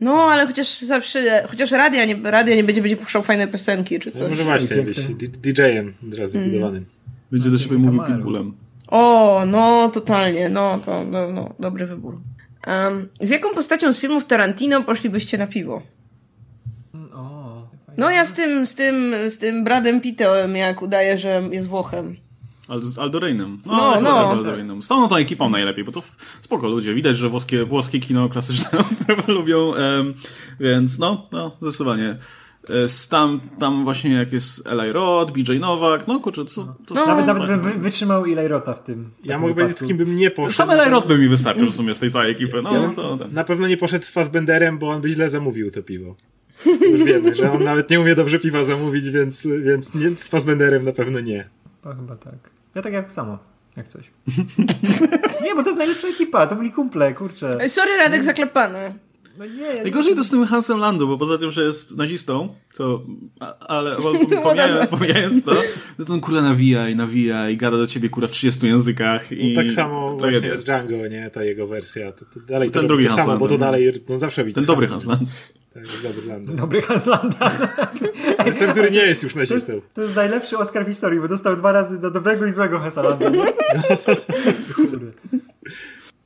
No, ale chociaż zawsze, chociaż radia nie, radia nie będzie, będzie puszczał fajne piosenki czy No coś. może właśnie być DJ-em od razu Mm. budowanym. Będzie do siebie mówił pitbullem. O, no, totalnie, no, to, no, no dobry wybór. Um, z jaką postacią z filmów Tarantino poszlibyście na piwo? No ja z tym, z tym, z tym Bradem Pittem, jak udaje, że jest Włochem. Aldo, z Aldo Rainem. No, No, no. Z Aldo Rainem. Z tą, tą ekipą najlepiej, bo to spoko ludzie. Widać, że włoskie, włoskie kino klasyczne lubią, em, więc no, no, zdecydowanie. E, z Tam, tam właśnie jak jest Eli Roth, BJ Nowak, no kurczę, to, to No. Nawet, nawet bym wy, wytrzymał Eli Rota w tym. Ja mogę powiedzieć, z kim bym nie poszedł. Sam Eli Roth by mi wystarczył w sumie z tej całej ekipy. No, Ja bym to na pewno nie poszedł z Fassbenderem, bo on by źle zamówił to piwo. Już wiemy, że on nawet nie umie dobrze piwa zamówić, więc, więc nie, z Fassbenderem na pewno nie. To chyba tak. Ja tak jak samo. Jak coś. nie, bo to jest najlepsza ekipa. To byli kumple, kurczę. Sorry, Radek zaklepany. No nie, Najgorzej to z tym Hansem Landu, bo poza tym, że jest nazistą, to, ale bo- pomijając, pomijając to, to ten kurwa nawija i nawija i gada do ciebie kurwa w 30 językach i No tak samo właśnie jest Django, nie? Ta jego wersja. To, to dalej Ten to drugi to Hans samo, bo to Landa, no. dalej no zawsze być Ten dobry Hans Land. Tak, jest dobry Landa. Dobry Hanslanda. To jest ten, który nie jest już To jest, nazistą. to jest najlepszy Oscar w historii, bo dostał dwa razy do dobrego i złego Hanslanda. Kurde.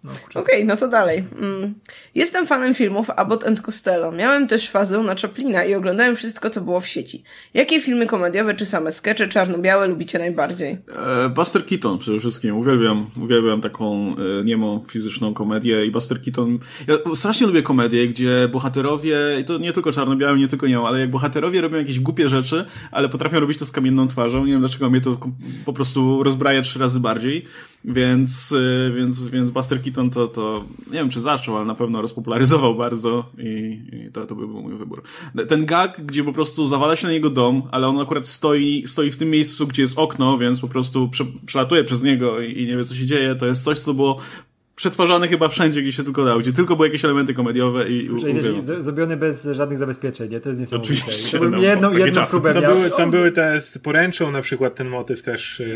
No. Okej, no to dalej. Mm. Jestem fanem filmów Abbott and Costello. Miałem też fazę na Chaplina i oglądałem wszystko, co było w sieci. Jakie filmy komediowe, czy same skecze czarno-białe lubicie najbardziej? E, Buster Keaton przede wszystkim. Uwielbiam, uwielbiam taką e, niemą fizyczną komedię i Buster Keaton... Ja strasznie lubię komedie, gdzie bohaterowie, i to nie tylko czarno-białe, nie tylko niemą, ale jak bohaterowie robią jakieś głupie rzeczy, ale potrafią robić to z kamienną twarzą. Nie wiem dlaczego mnie to po prostu rozbraja trzy razy bardziej. Więc, e, więc, więc Buster Keaton to, to nie wiem czy zaczął, ale na pewno rozpopularyzował bardzo i, i to, to by był mój wybór. Ten gag, gdzie po prostu zawala się na jego dom, ale on akurat stoi, stoi w tym miejscu, gdzie jest okno, więc po prostu prze, przelatuje przez niego i, i nie wie co się dzieje, to jest coś, co było przetwarzane chyba wszędzie, gdzie się tylko dało, gdzie tylko były jakieś elementy komediowe i wiesz, z- zrobiony bez żadnych zabezpieczeń, nie? To jest niesamowite. Oczywiście, To bym no, jedną, jedną próbę Tam miał. były, tam były te z poręczą na przykład ten motyw też, e,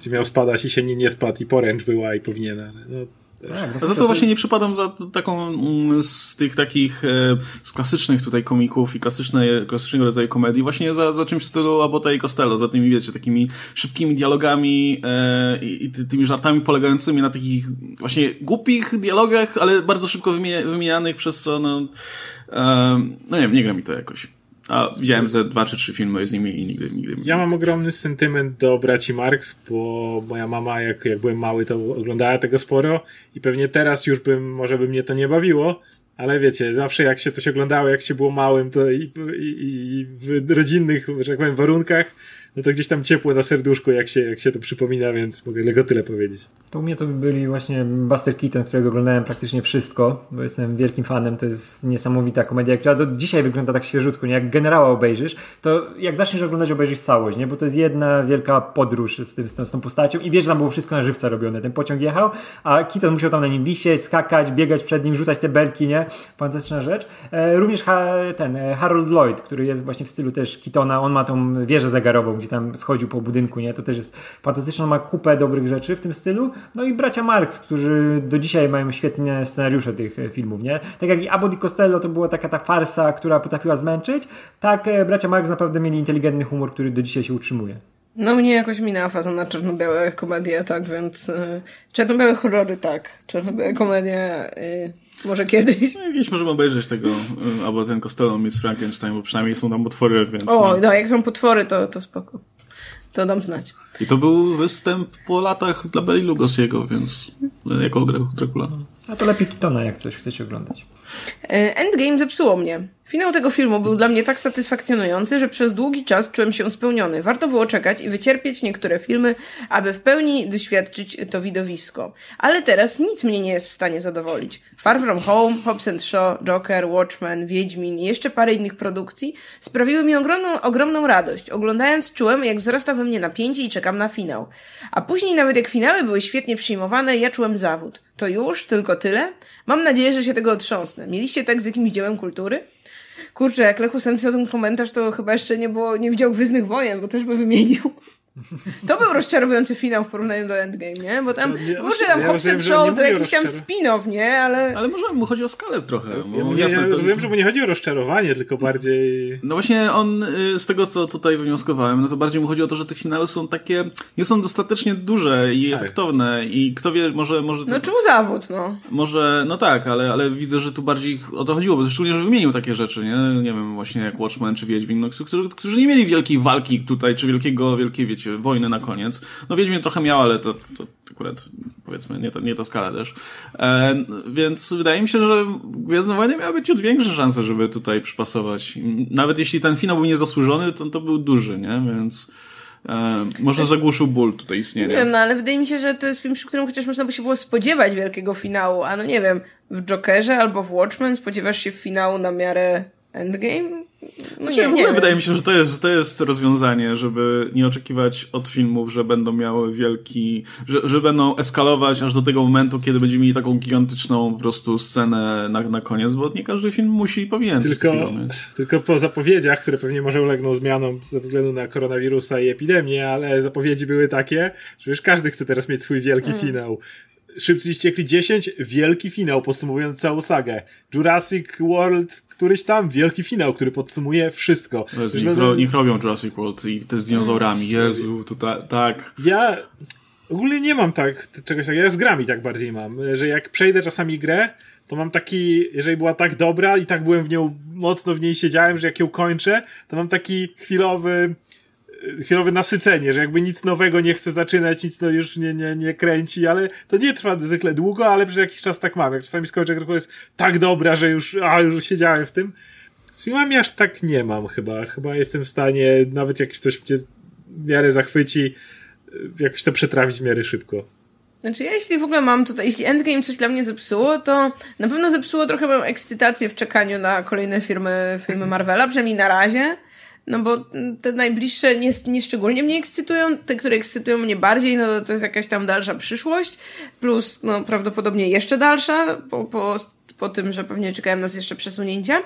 gdzie miał spadać i się nie, nie spadł i poręcz była i powinien, ale no, Tak, A za to właśnie nie przypadam za taką mm, z tych takich e, z klasycznych tutaj komików i klasycznej, klasycznego rodzaju komedii, właśnie za, za czymś w stylu Abota i Costello, za tymi, wiecie, takimi szybkimi dialogami e, i, i ty- tymi żartami polegającymi na takich właśnie głupich dialogach, ale bardzo szybko wymie- wymienianych, przez co no, e, no nie wiem, nie gra mi to jakoś. A widziałem ze dwa czy trzy filmy z nimi i nigdy, nigdy Ja mam ogromny sentyment do braci Marx, bo moja mama, jak, jak byłem mały, to oglądała tego sporo i pewnie teraz już bym, może by mnie to nie bawiło, ale wiecie, zawsze jak się coś oglądało, jak się było małym, to i, i, i w rodzinnych, że tak powiem, warunkach, no to gdzieś tam ciepło na serduszku, jak się, jak się to przypomina, więc mogę tylko tyle powiedzieć. To u mnie to byli właśnie Buster Keaton, którego oglądałem praktycznie wszystko, bo jestem wielkim fanem. To jest niesamowita komedia, która do dzisiaj wygląda tak świeżutko. Nie? Jak generała obejrzysz, to jak zaczniesz oglądać, obejrzysz całość, nie? bo to jest jedna wielka podróż z, tym, z, tą, z tą postacią i wiesz, że tam było wszystko na żywca robione. Ten pociąg jechał, a Keaton musiał tam na nim wisieć, skakać, biegać przed nim, rzucać te belki, nie? Fantastyczna rzecz. E, również ten e, Harold Lloyd, który jest właśnie w stylu też Keatona, on ma tą wieżę zegarową, gdzie tam schodził po budynku, nie? To też jest fantastyczne, ma kupę dobrych rzeczy w tym stylu. No i bracia Marx, którzy do dzisiaj mają świetne scenariusze tych e, filmów, nie? Tak jak i Abbott i Costello to była taka ta farsa, która potrafiła zmęczyć, tak e, bracia Marx naprawdę mieli inteligentny humor, który do dzisiaj się utrzymuje. No mnie jakoś minęła faza na czarno-białe komedie, tak, więc y, czarno-białe horrory, tak. Czarno-białe komedie y, może kiedyś. No, jakieś możemy obejrzeć tego, y, albo ten Costello Miss Frankenstein, bo przynajmniej są tam potwory, więc... O, no. no, jak są potwory, to, to spoko. To dam znać. I to był występ po latach dla Beli Lugosiego, więc jako Dra- Dracula. A to lepiej Keatona, jak coś chcecie oglądać. E, Endgame zepsuło mnie. Finał tego filmu był dla mnie tak satysfakcjonujący, że przez długi czas czułem się spełniony. Warto było czekać i wycierpieć niektóre filmy, aby w pełni doświadczyć to widowisko. Ale teraz nic mnie nie jest w stanie zadowolić. Far From Home, Hobbs and Shaw, Joker, Watchmen, Wiedźmin i jeszcze parę innych produkcji sprawiły mi ogromną, ogromną radość. Oglądając czułem, jak wzrasta we mnie napięcie i czekam na finał. A później nawet jak finały były świetnie przyjmowane, ja czułem zawód. To już? Tylko tyle? Mam nadzieję, że się tego otrząsnę. Mieliście tak z jakimś dziełem kultury? Kurczę, jak Lechu napisał ten komentarz, to chyba jeszcze nie było, nie widział Gwiezdnych Wojen, bo też by wymienił. To był rozczarowujący finał w porównaniu do Endgame, nie? Bo tam, To nie- kurczę, tam ja Hobbs rozumiem, and że Show to jakiś tam spin-off, nie? Ale... Ale może mu chodzi o skalę trochę. Bo Ja, nie, jasne, ja to- rozumiem, że mu nie chodzi o rozczarowanie, tylko bardziej... No właśnie on, y, z tego co tutaj wywnioskowałem, no to bardziej mu chodzi o to, że te finały są takie, nie są dostatecznie duże i Tak. efektowne i kto wie, może, może, No czuł zawód, no. może, no tak, ale, ale widzę, że tu bardziej o to chodziło, bo szczególnie, że wymienił takie rzeczy, nie? Nie wiem, właśnie jak Watchmen czy Wiedźmin, no, którzy, którzy nie mieli wielkiej walki tutaj, czy wielkiego, wielkiej, wiecie, wojny na koniec. No Wiedźmin trochę miał, ale to, to akurat, powiedzmy, nie, to, nie ta skala też. E, więc wydaje mi się, że Gwiezdne Wojny miały być ciut większe szanse, żeby tutaj przypasować. Nawet jeśli ten finał był niezasłużony, to, to był duży, nie? Więc e, może zagłuszył ból tutaj Nie istnienia. wiem, no ale wydaje mi się, że to jest film, przy którym chociaż można by się było spodziewać wielkiego finału, a no nie wiem, w Jokerze albo w Watchmen spodziewasz się finału na miarę Endgame? No Nie, nie, nie wiem. wydaje mi się, że to jest, to jest rozwiązanie, żeby nie oczekiwać od filmów, że będą miały wielki, że, że będą eskalować aż do tego momentu, kiedy będziemy mieli taką gigantyczną po prostu scenę na, na koniec, bo nie każdy film musi i powinien Tylko, tylko po zapowiedziach, które pewnie może ulegną zmianom ze względu na koronawirusa i epidemię, ale zapowiedzi były takie, że już każdy chce teraz mieć swój wielki finał. Szybcy i Wściekli 10, wielki finał podsumowując całą sagę. Jurassic World, któryś tam, wielki finał, który podsumuje wszystko. Jest, Już niech, niech robią Jurassic World i te z dinozaurami. Jezu, to ta, tak. Ja ogólnie nie mam tak czegoś takiego, ja z grami tak bardziej mam, że jak przejdę czasami grę, to mam taki, jeżeli była tak dobra i tak byłem w nią, mocno w niej siedziałem, że jak ją kończę, to mam taki chwilowy, chwilowe nasycenie, że jakby nic nowego nie chcę zaczynać, nic no już nie, nie, nie kręci, ale to nie trwa zwykle długo, ale przez jakiś czas tak mam. Jak czasami skończę grę, jest tak dobra, że już, a, już siedziałem w tym. Z filmami aż tak nie mam chyba. Chyba jestem w stanie, nawet jak coś mnie w miarę zachwyci, jakoś to przetrawić w miarę szybko. Znaczy ja jeśli w ogóle mam tutaj, jeśli Endgame coś dla mnie zepsuło, to na pewno zepsuło trochę moją ekscytację w czekaniu na kolejne filmy, filmy Marvela, przynajmniej na razie. No bo te najbliższe nie, nie szczególnie mnie ekscytują, te, które ekscytują mnie bardziej, no to jest jakaś tam dalsza przyszłość, plus no prawdopodobnie jeszcze dalsza po, po po tym, że pewnie czekają nas jeszcze przesunięcia.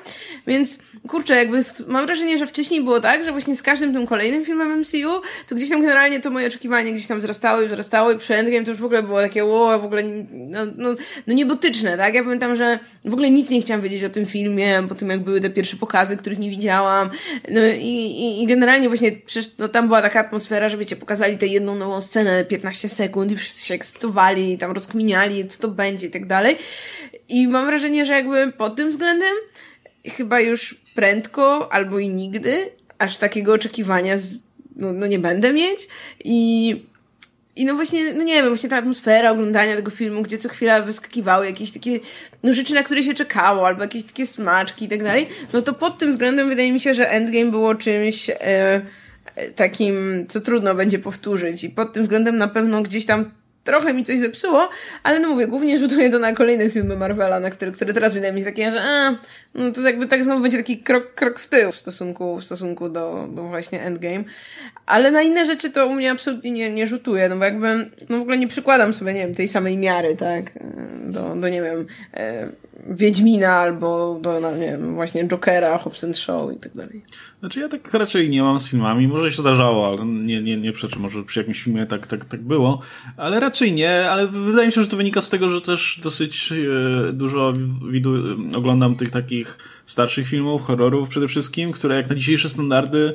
Więc kurczę, jakby mam wrażenie, że wcześniej było tak, że właśnie z każdym tym kolejnym filmem MCU, to gdzieś tam generalnie to moje oczekiwania gdzieś tam wzrastały, wzrastały i przy Endgame to już w ogóle było takie, o, w ogóle no, no, no niebotyczne, tak? Ja pamiętam, że w ogóle nic nie chciałam wiedzieć o tym filmie, po tym jak były te pierwsze pokazy, których nie widziałam. No i, i, i generalnie właśnie przecież no, tam była taka atmosfera, że wiecie, pokazali tę jedną nową scenę 15 sekund i wszyscy się ekscytowali, tam rozkminiali, co to będzie i tak dalej. I mam wrażenie, że jakby pod tym względem chyba już prędko albo i nigdy aż takiego oczekiwania z, no, no nie będę mieć. I i no właśnie, no nie wiem, właśnie ta atmosfera oglądania tego filmu, gdzie co chwila wyskakiwały jakieś takie no rzeczy, na które się czekało, albo jakieś takie smaczki i tak dalej, no to pod tym względem wydaje mi się, że Endgame było czymś e, takim, co trudno będzie powtórzyć. I pod tym względem na pewno gdzieś tam trochę mi coś zepsuło, ale no mówię, głównie rzutuje to na kolejne filmy Marvela, na które, które teraz wydaje mi się takie, że a, no to jakby tak znowu będzie taki krok, krok w tył w stosunku, w stosunku do, do właśnie Endgame. Ale na inne rzeczy to u mnie absolutnie nie, nie rzutuje, no bo jakby, no w ogóle nie przykładam sobie, nie wiem, tej samej miary, tak, do, do nie wiem, e, Wiedźmina albo do, no, nie wiem, właśnie Jokera, Hobbs Show i tak dalej. Znaczy ja tak raczej nie mam z filmami, może się zdarzało, ale nie, nie, nie przeczę, może przy jakimś filmie tak, tak, tak było, ale raczej nie, ale wydaje mi się, że to wynika z tego, że też dosyć e, dużo widu, oglądam tych takich starszych filmów, horrorów przede wszystkim, które jak na dzisiejsze standardy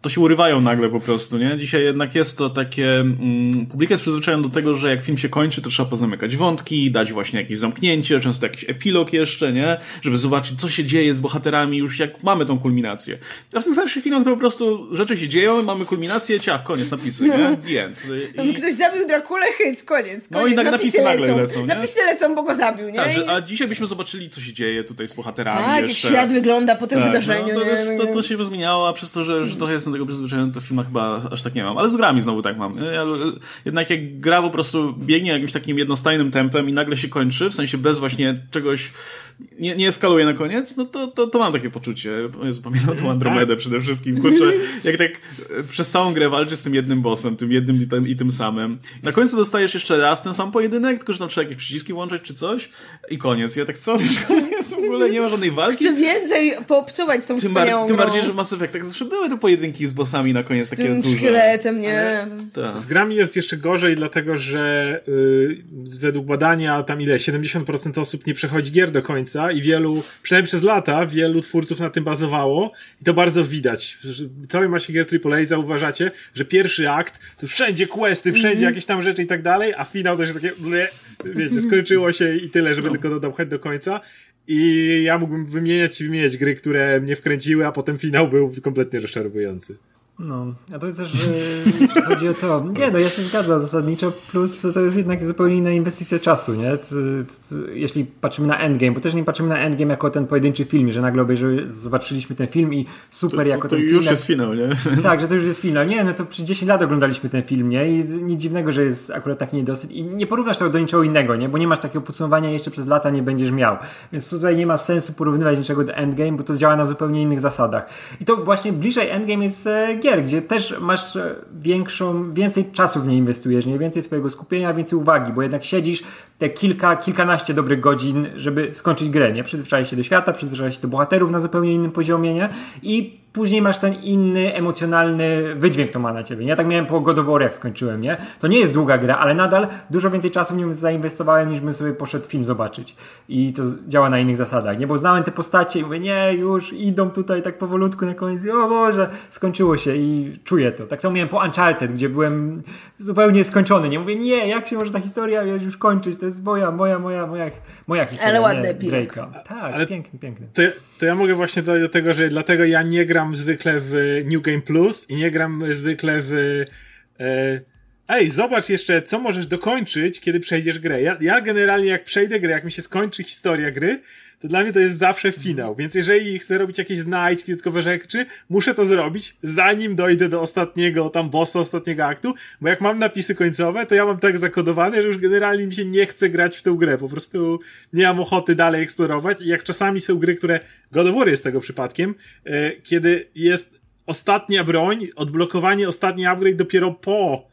to się urywają nagle po prostu, nie? Dzisiaj jednak jest to takie, mm, publika jest przyzwyczajona do tego, że jak film się kończy, to trzeba pozamykać wątki, dać właśnie jakieś zamknięcie, często jakiś epilog jeszcze, nie? Żeby zobaczyć, co się dzieje z bohaterami już jak mamy tą kulminację. A w tym starszych filmach to po prostu rzeczy się dzieją, mamy kulminację, ciach, koniec, napisy, nie? No. The end. I... Ktoś zabił Drakulę, hyc, koniec, koniec. No i napisy, napisy nagle lecą. lecą nie? Napisy lecą, bo go zabił, nie? Tak, że, a dzisiaj byśmy zobaczyli, co się dzieje tutaj z bohaterami tak, jeszcze. jak świat wygląda po tym tak, wydarzeniu, no, to, jest, to, to się zmieniało, a przez to, że, że trochę jestem tego przyzwyczajony, to filmach chyba aż tak nie mam, ale z grami znowu tak mam. Jednak jak gra po prostu biegnie jakimś takim jednostajnym tempem i nagle się kończy, w sensie bez właśnie czegoś, nie, nie eskaluje na koniec, no to, to, to mam takie poczucie. Jezu, pamiętam tą Andromedę przede wszystkim, kurczę, jak tak przez całą grę walczysz z tym jednym bossem, tym jednym i tym, i tym samym. Na końcu dostajesz jeszcze raz ten sam pojedynek, tylko że tam trzeba jakieś przyciski włączać czy coś i koniec. Ja tak co, już koniec, w ogóle nie ma żadnej walki. Chcę więcej poobcować z tą tym, wspaniałą tym grą. bardziej, że w Mass Effectach zawsze były te pojedynki z bossami na koniec takie tym duże. szkieletem, nie? Tak. Z grami jest jeszcze gorzej, dlatego że yy, według badania tam ile 70% osób nie przechodzi gier do końca i wielu, przynajmniej przez lata, wielu twórców na tym bazowało i to bardzo widać. W całej masie gier AAA zauważacie, że pierwszy akt to wszędzie questy, wszędzie jakieś tam rzeczy i tak dalej, a finał to jest takie, ble, wiecie, skończyło się i tyle, żeby tylko to dopchać do końca. I ja mógłbym wymieniać i wymieniać gry, które mnie wkręciły, a potem finał był kompletnie rozczarowujący. No, a to też yy, chodzi o to. Nie, no ja się zgadzam zasadniczo, plus to jest jednak zupełnie inna inwestycja czasu, nie? To, to, jeśli patrzymy na Endgame, bo też nie patrzymy na Endgame jako ten pojedynczy film, że nagle obejrzy, zobaczyliśmy ten film i super to, jako to ten film. film. już jest finał, nie? Tak, że to już jest finał. Nie, no to przez 10 lat oglądaliśmy ten film, nie? I nic dziwnego, że jest akurat taki niedosyt. I nie porównasz tego do niczego innego, nie? Bo nie masz takiego podsumowania jeszcze przez lata nie będziesz miał. Więc tutaj nie ma sensu porównywać niczego do Endgame, bo to działa na zupełnie innych zasadach. I to właśnie bliżej Endgame jest e, gier, gdzie też masz większą, więcej czasu w nie inwestujesz, nie więcej swojego skupienia, więcej uwagi, bo jednak siedzisz te kilka, kilkanaście dobrych godzin, żeby skończyć grę, nie? Przyzwyczaić się do świata, przyzwyczaić się do bohaterów na zupełnie innym poziomie, nie? I później masz ten inny, emocjonalny wydźwięk to ma na ciebie. Ja tak miałem po God of War, jak skończyłem, nie? To nie jest długa gra, ale nadal dużo więcej czasu w nią zainwestowałem, niż bym sobie poszedł film zobaczyć. I to działa na innych zasadach, nie? Bo znałem te postacie i mówię, nie, już idą tutaj tak powolutku na koniec o Boże, skończyło się i czuję to. Tak samo miałem po Uncharted, gdzie byłem zupełnie skończony, nie? Mówię, nie, jak się może ta historia wiesz, już kończyć? To jest moja, moja, moja, moja, moja historia, Ale ładny epilog. Tak, Ale- piękny, piękny. To, to ja mogę właśnie dodać do tego, że dlatego ja nie gram zwykle w New Game Plus i nie gram zwykle w. E, Ej, zobacz jeszcze, co możesz dokończyć, kiedy przejdziesz grę. Ja, ja generalnie, jak przejdę grę, jak mi się skończy historia gry, to dla mnie to jest zawsze finał. Więc jeżeli chcę robić jakieś znajdźki, dodatkowe rzeczy, muszę to zrobić, zanim dojdę do ostatniego tam bossa, ostatniego aktu, bo jak mam napisy końcowe, to ja mam tak zakodowane, że już generalnie mi się nie chce grać w tę grę. Po prostu nie mam ochoty dalej eksplorować. I jak czasami są gry, które God of War jest tego przypadkiem, e, kiedy jest ostatnia broń, odblokowanie, ostatni upgrade dopiero po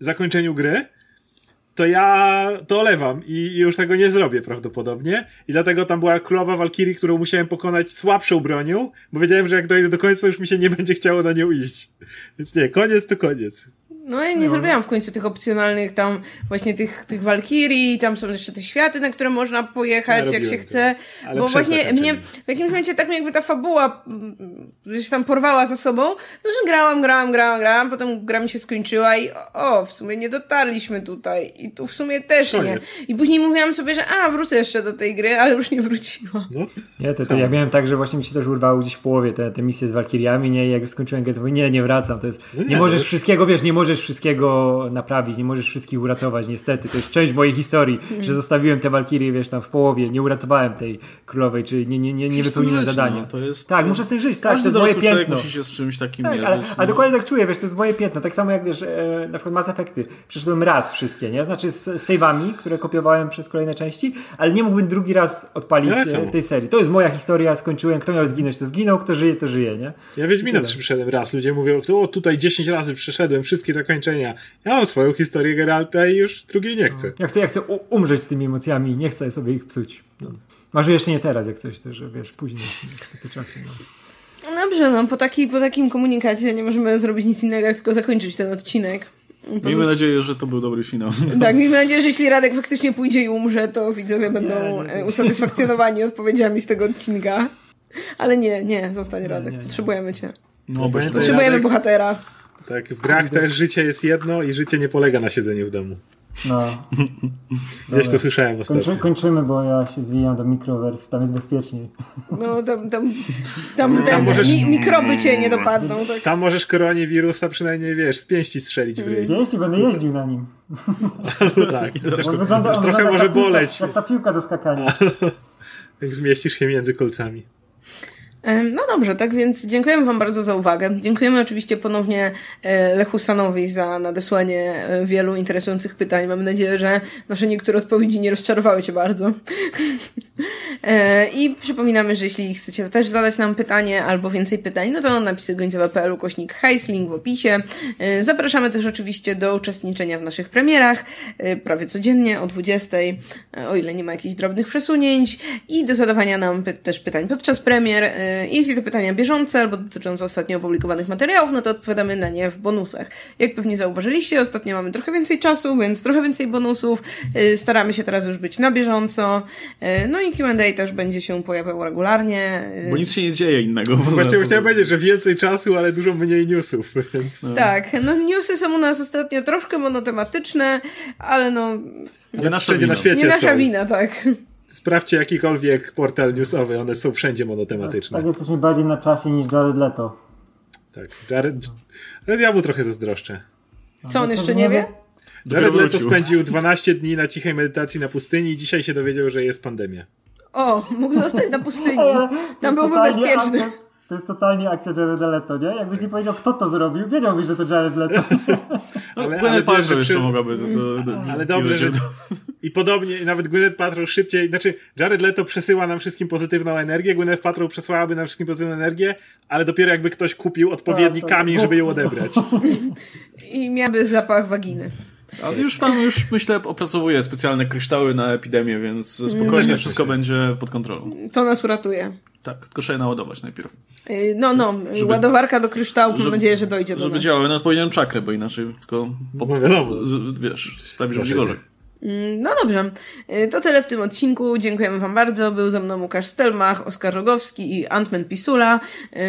zakończeniu gry, to ja to olewam i już tego nie zrobię prawdopodobnie. I dlatego tam była królowa Walkirii, którą musiałem pokonać słabszą bronią, bo wiedziałem, że jak dojdę do końca, już mi się nie będzie chciało na nią iść. Więc nie, koniec to koniec. No ja nie zrobiłam w końcu tych opcjonalnych tam właśnie tych, tych Walkirii, tam są jeszcze te światy, na które można pojechać, Ja jak się chce. to, ale bo właśnie mnie w jakimś momencie tak mnie jakby ta fabuła mm, gdzieś tam porwała za sobą, no że grałam, grałam, grałam, grałam, potem gra mi się skończyła i o, w sumie nie dotarliśmy tutaj i tu w sumie też Koniec. nie. I później mówiłam sobie, że a, wrócę jeszcze do tej gry, ale już nie wróciłam. No, Nie, to, to ja miałem tak, że właśnie mi się też urwało gdzieś w połowie te, te misje z Walkiriami, nie, i jak skończyłem grę, to mówię, nie, nie wracam, to jest, No nie, nie, możesz to- wszystkiego, wiesz, nie możesz wszystkiego naprawić, nie możesz wszystkich uratować, niestety, to jest część mojej historii, Mhm. że zostawiłem te Walkirie, wiesz, tam w połowie, nie uratowałem tej królowej, czyli nie, nie, nie, nie wypełniłem zadania. no, to jest- tak, muszę z tym żyć, tak, to Każdy jest moje piętno. musi się z czymś takim Tak, mierzyć. ale, no. ale dokładnie tak czuję, wiesz, to jest moje piętno. Tak samo jak wiesz, e, na przykład Mass Effecty. Przeszedłem raz wszystkie, nie? Znaczy z save'ami, które kopiowałem przez kolejne części, ale nie mógłbym drugi raz odpalić Ja tak e, tej serii. To jest moja historia, skończyłem. Kto miał zginąć, to zginął, kto żyje, to żyje, nie? Ja Wiedźmina Tyle. 3 przeszedłem raz. Ludzie mówią, o tutaj 10 razy przeszedłem, wszystkie zakończenia. Ja mam swoją historię Geralta i już drugiej nie chcę. Ja chcę, ja chcę u- umrzeć z tymi emocjami, nie chcę sobie ich psuć. No. Może jeszcze nie teraz, jak coś, to że wiesz, później, takie czasy. No. No dobrze, no po, taki, po takim komunikacie nie możemy zrobić nic innego, jak tylko zakończyć ten odcinek. Miejmy nadzieję, że to był dobry finał. Tak, miejmy nadzieję, że jeśli Radek faktycznie pójdzie i umrze, to widzowie będą e, usatysfakcjonowani odpowiedziami z tego odcinka. Ale nie, nie, zostań Radek. nie, nie. Potrzebujemy cię. No, Potrzebujemy Radek- bohatera. Tak, w grach też życie jest jedno i życie nie polega na siedzeniu w domu. no. Gdzieś to słyszałem ostatnio. Kończy, kończymy, bo ja się zwijam do mikrowers, tam jest bezpieczniej. No tam, tam, tam, ten, możesz- mi, mikroby cię nie dopadną. Tak. Tam możesz koronawirusa przynajmniej, wiesz, z pięści strzelić w ryj. Jeśli będę jeździł na nim. No tak, i to też wygląda, trochę wygląda może jak ta piłka- boleć, Jak ta piłka do skakania. jak zmieścisz się między kolcami. No dobrze, tak więc dziękujemy Wam bardzo za uwagę. Dziękujemy oczywiście ponownie e, Lechu Sanowi za nadesłanie e, wielu interesujących pytań. Mam nadzieję, że nasze niektóre odpowiedzi nie rozczarowały Cię bardzo. E, I przypominamy, że jeśli chcecie też zadać nam pytanie albo więcej pytań, no to napisy gońcowe.pl kośnik hajs, link w opisie. E, Zapraszamy też oczywiście do uczestniczenia w naszych premierach e, prawie codziennie o 20, e, o ile nie ma jakichś drobnych przesunięć i do zadawania nam py- też pytań podczas premier. Jeśli to pytania bieżące albo dotyczące ostatnio opublikowanych materiałów, no to odpowiadamy na nie w bonusach. Jak pewnie zauważyliście, ostatnio mamy trochę więcej czasu, więc trochę więcej bonusów. Staramy się teraz już być na bieżąco. No i Q&A też będzie się pojawiał regularnie. Bo nic się nie dzieje innego. poza- chciałem powiedzieć, że więcej czasu, ale dużo mniej newsów, więc... Tak, no newsy są u nas ostatnio troszkę monotematyczne, ale no Nie nasza wina. na świecie nie nasza są. wina, tak. Sprawdźcie jakikolwiek portal newsowy, one są wszędzie monotematyczne. Tak jesteśmy bardziej na czasie niż Jared Leto. Tak. Jared, Jared ja mu trochę zazdroszczę. Co on jeszcze nie wie? Jared Leto spędził 12 dni na cichej medytacji na pustyni i dzisiaj się dowiedział, że jest pandemia. O, mógł zostać na pustyni. To Tam byłby bezpieczny. akcja- To jest totalnie akcja Jareda Leto, nie? Jakbyś nie powiedział, kto to zrobił, wiedziałbyś, że to Jared Leto. No, Ale- ale, że jeszcze przy- mogłaby. To, to, to, Ale dobrze, że... to- I podobnie, nawet Gwyneth Paltrow szybciej, znaczy Jared Leto przesyła nam wszystkim pozytywną energię, Gwyneth Paltrow przesyłałaby nam wszystkim pozytywną energię, ale dopiero jakby ktoś kupił odpowiedni Tak, tak. kamień, żeby ją odebrać. I miałby zapach waginy. Ale już tam, już myślę, opracowuję specjalne kryształy na epidemię, więc spokojnie wszystko będzie pod kontrolą. To nas uratuje. Tak, tylko trzeba je naładować najpierw. Yy, No, no, ładowarka do kryształów, mam żeby- nadzieję, że dojdzie do Żeby nas. działały na odpowiednią czakrę, bo inaczej tylko po, No wiadomo. z, wiesz, Proszę będzie gorzej. Mm, No dobrze, Yy, to tyle w tym odcinku. Dziękujemy Wam bardzo. Był ze mną Łukasz Stelmach, Oskar Rogowski i Antman Pisula. Yy,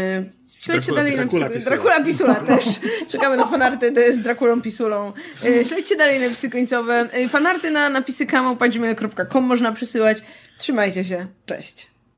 Śledźcie Dracula- dalej Dracula na psy... Pisula. Dracula Pisula też. Czekamy na fanarty z Drakulą Pisulą. Yy, Śledźcie dalej napisy końcowe. Yy, Fanarty na napisy kamał.gmail.com można przysyłać. Trzymajcie się. Cześć.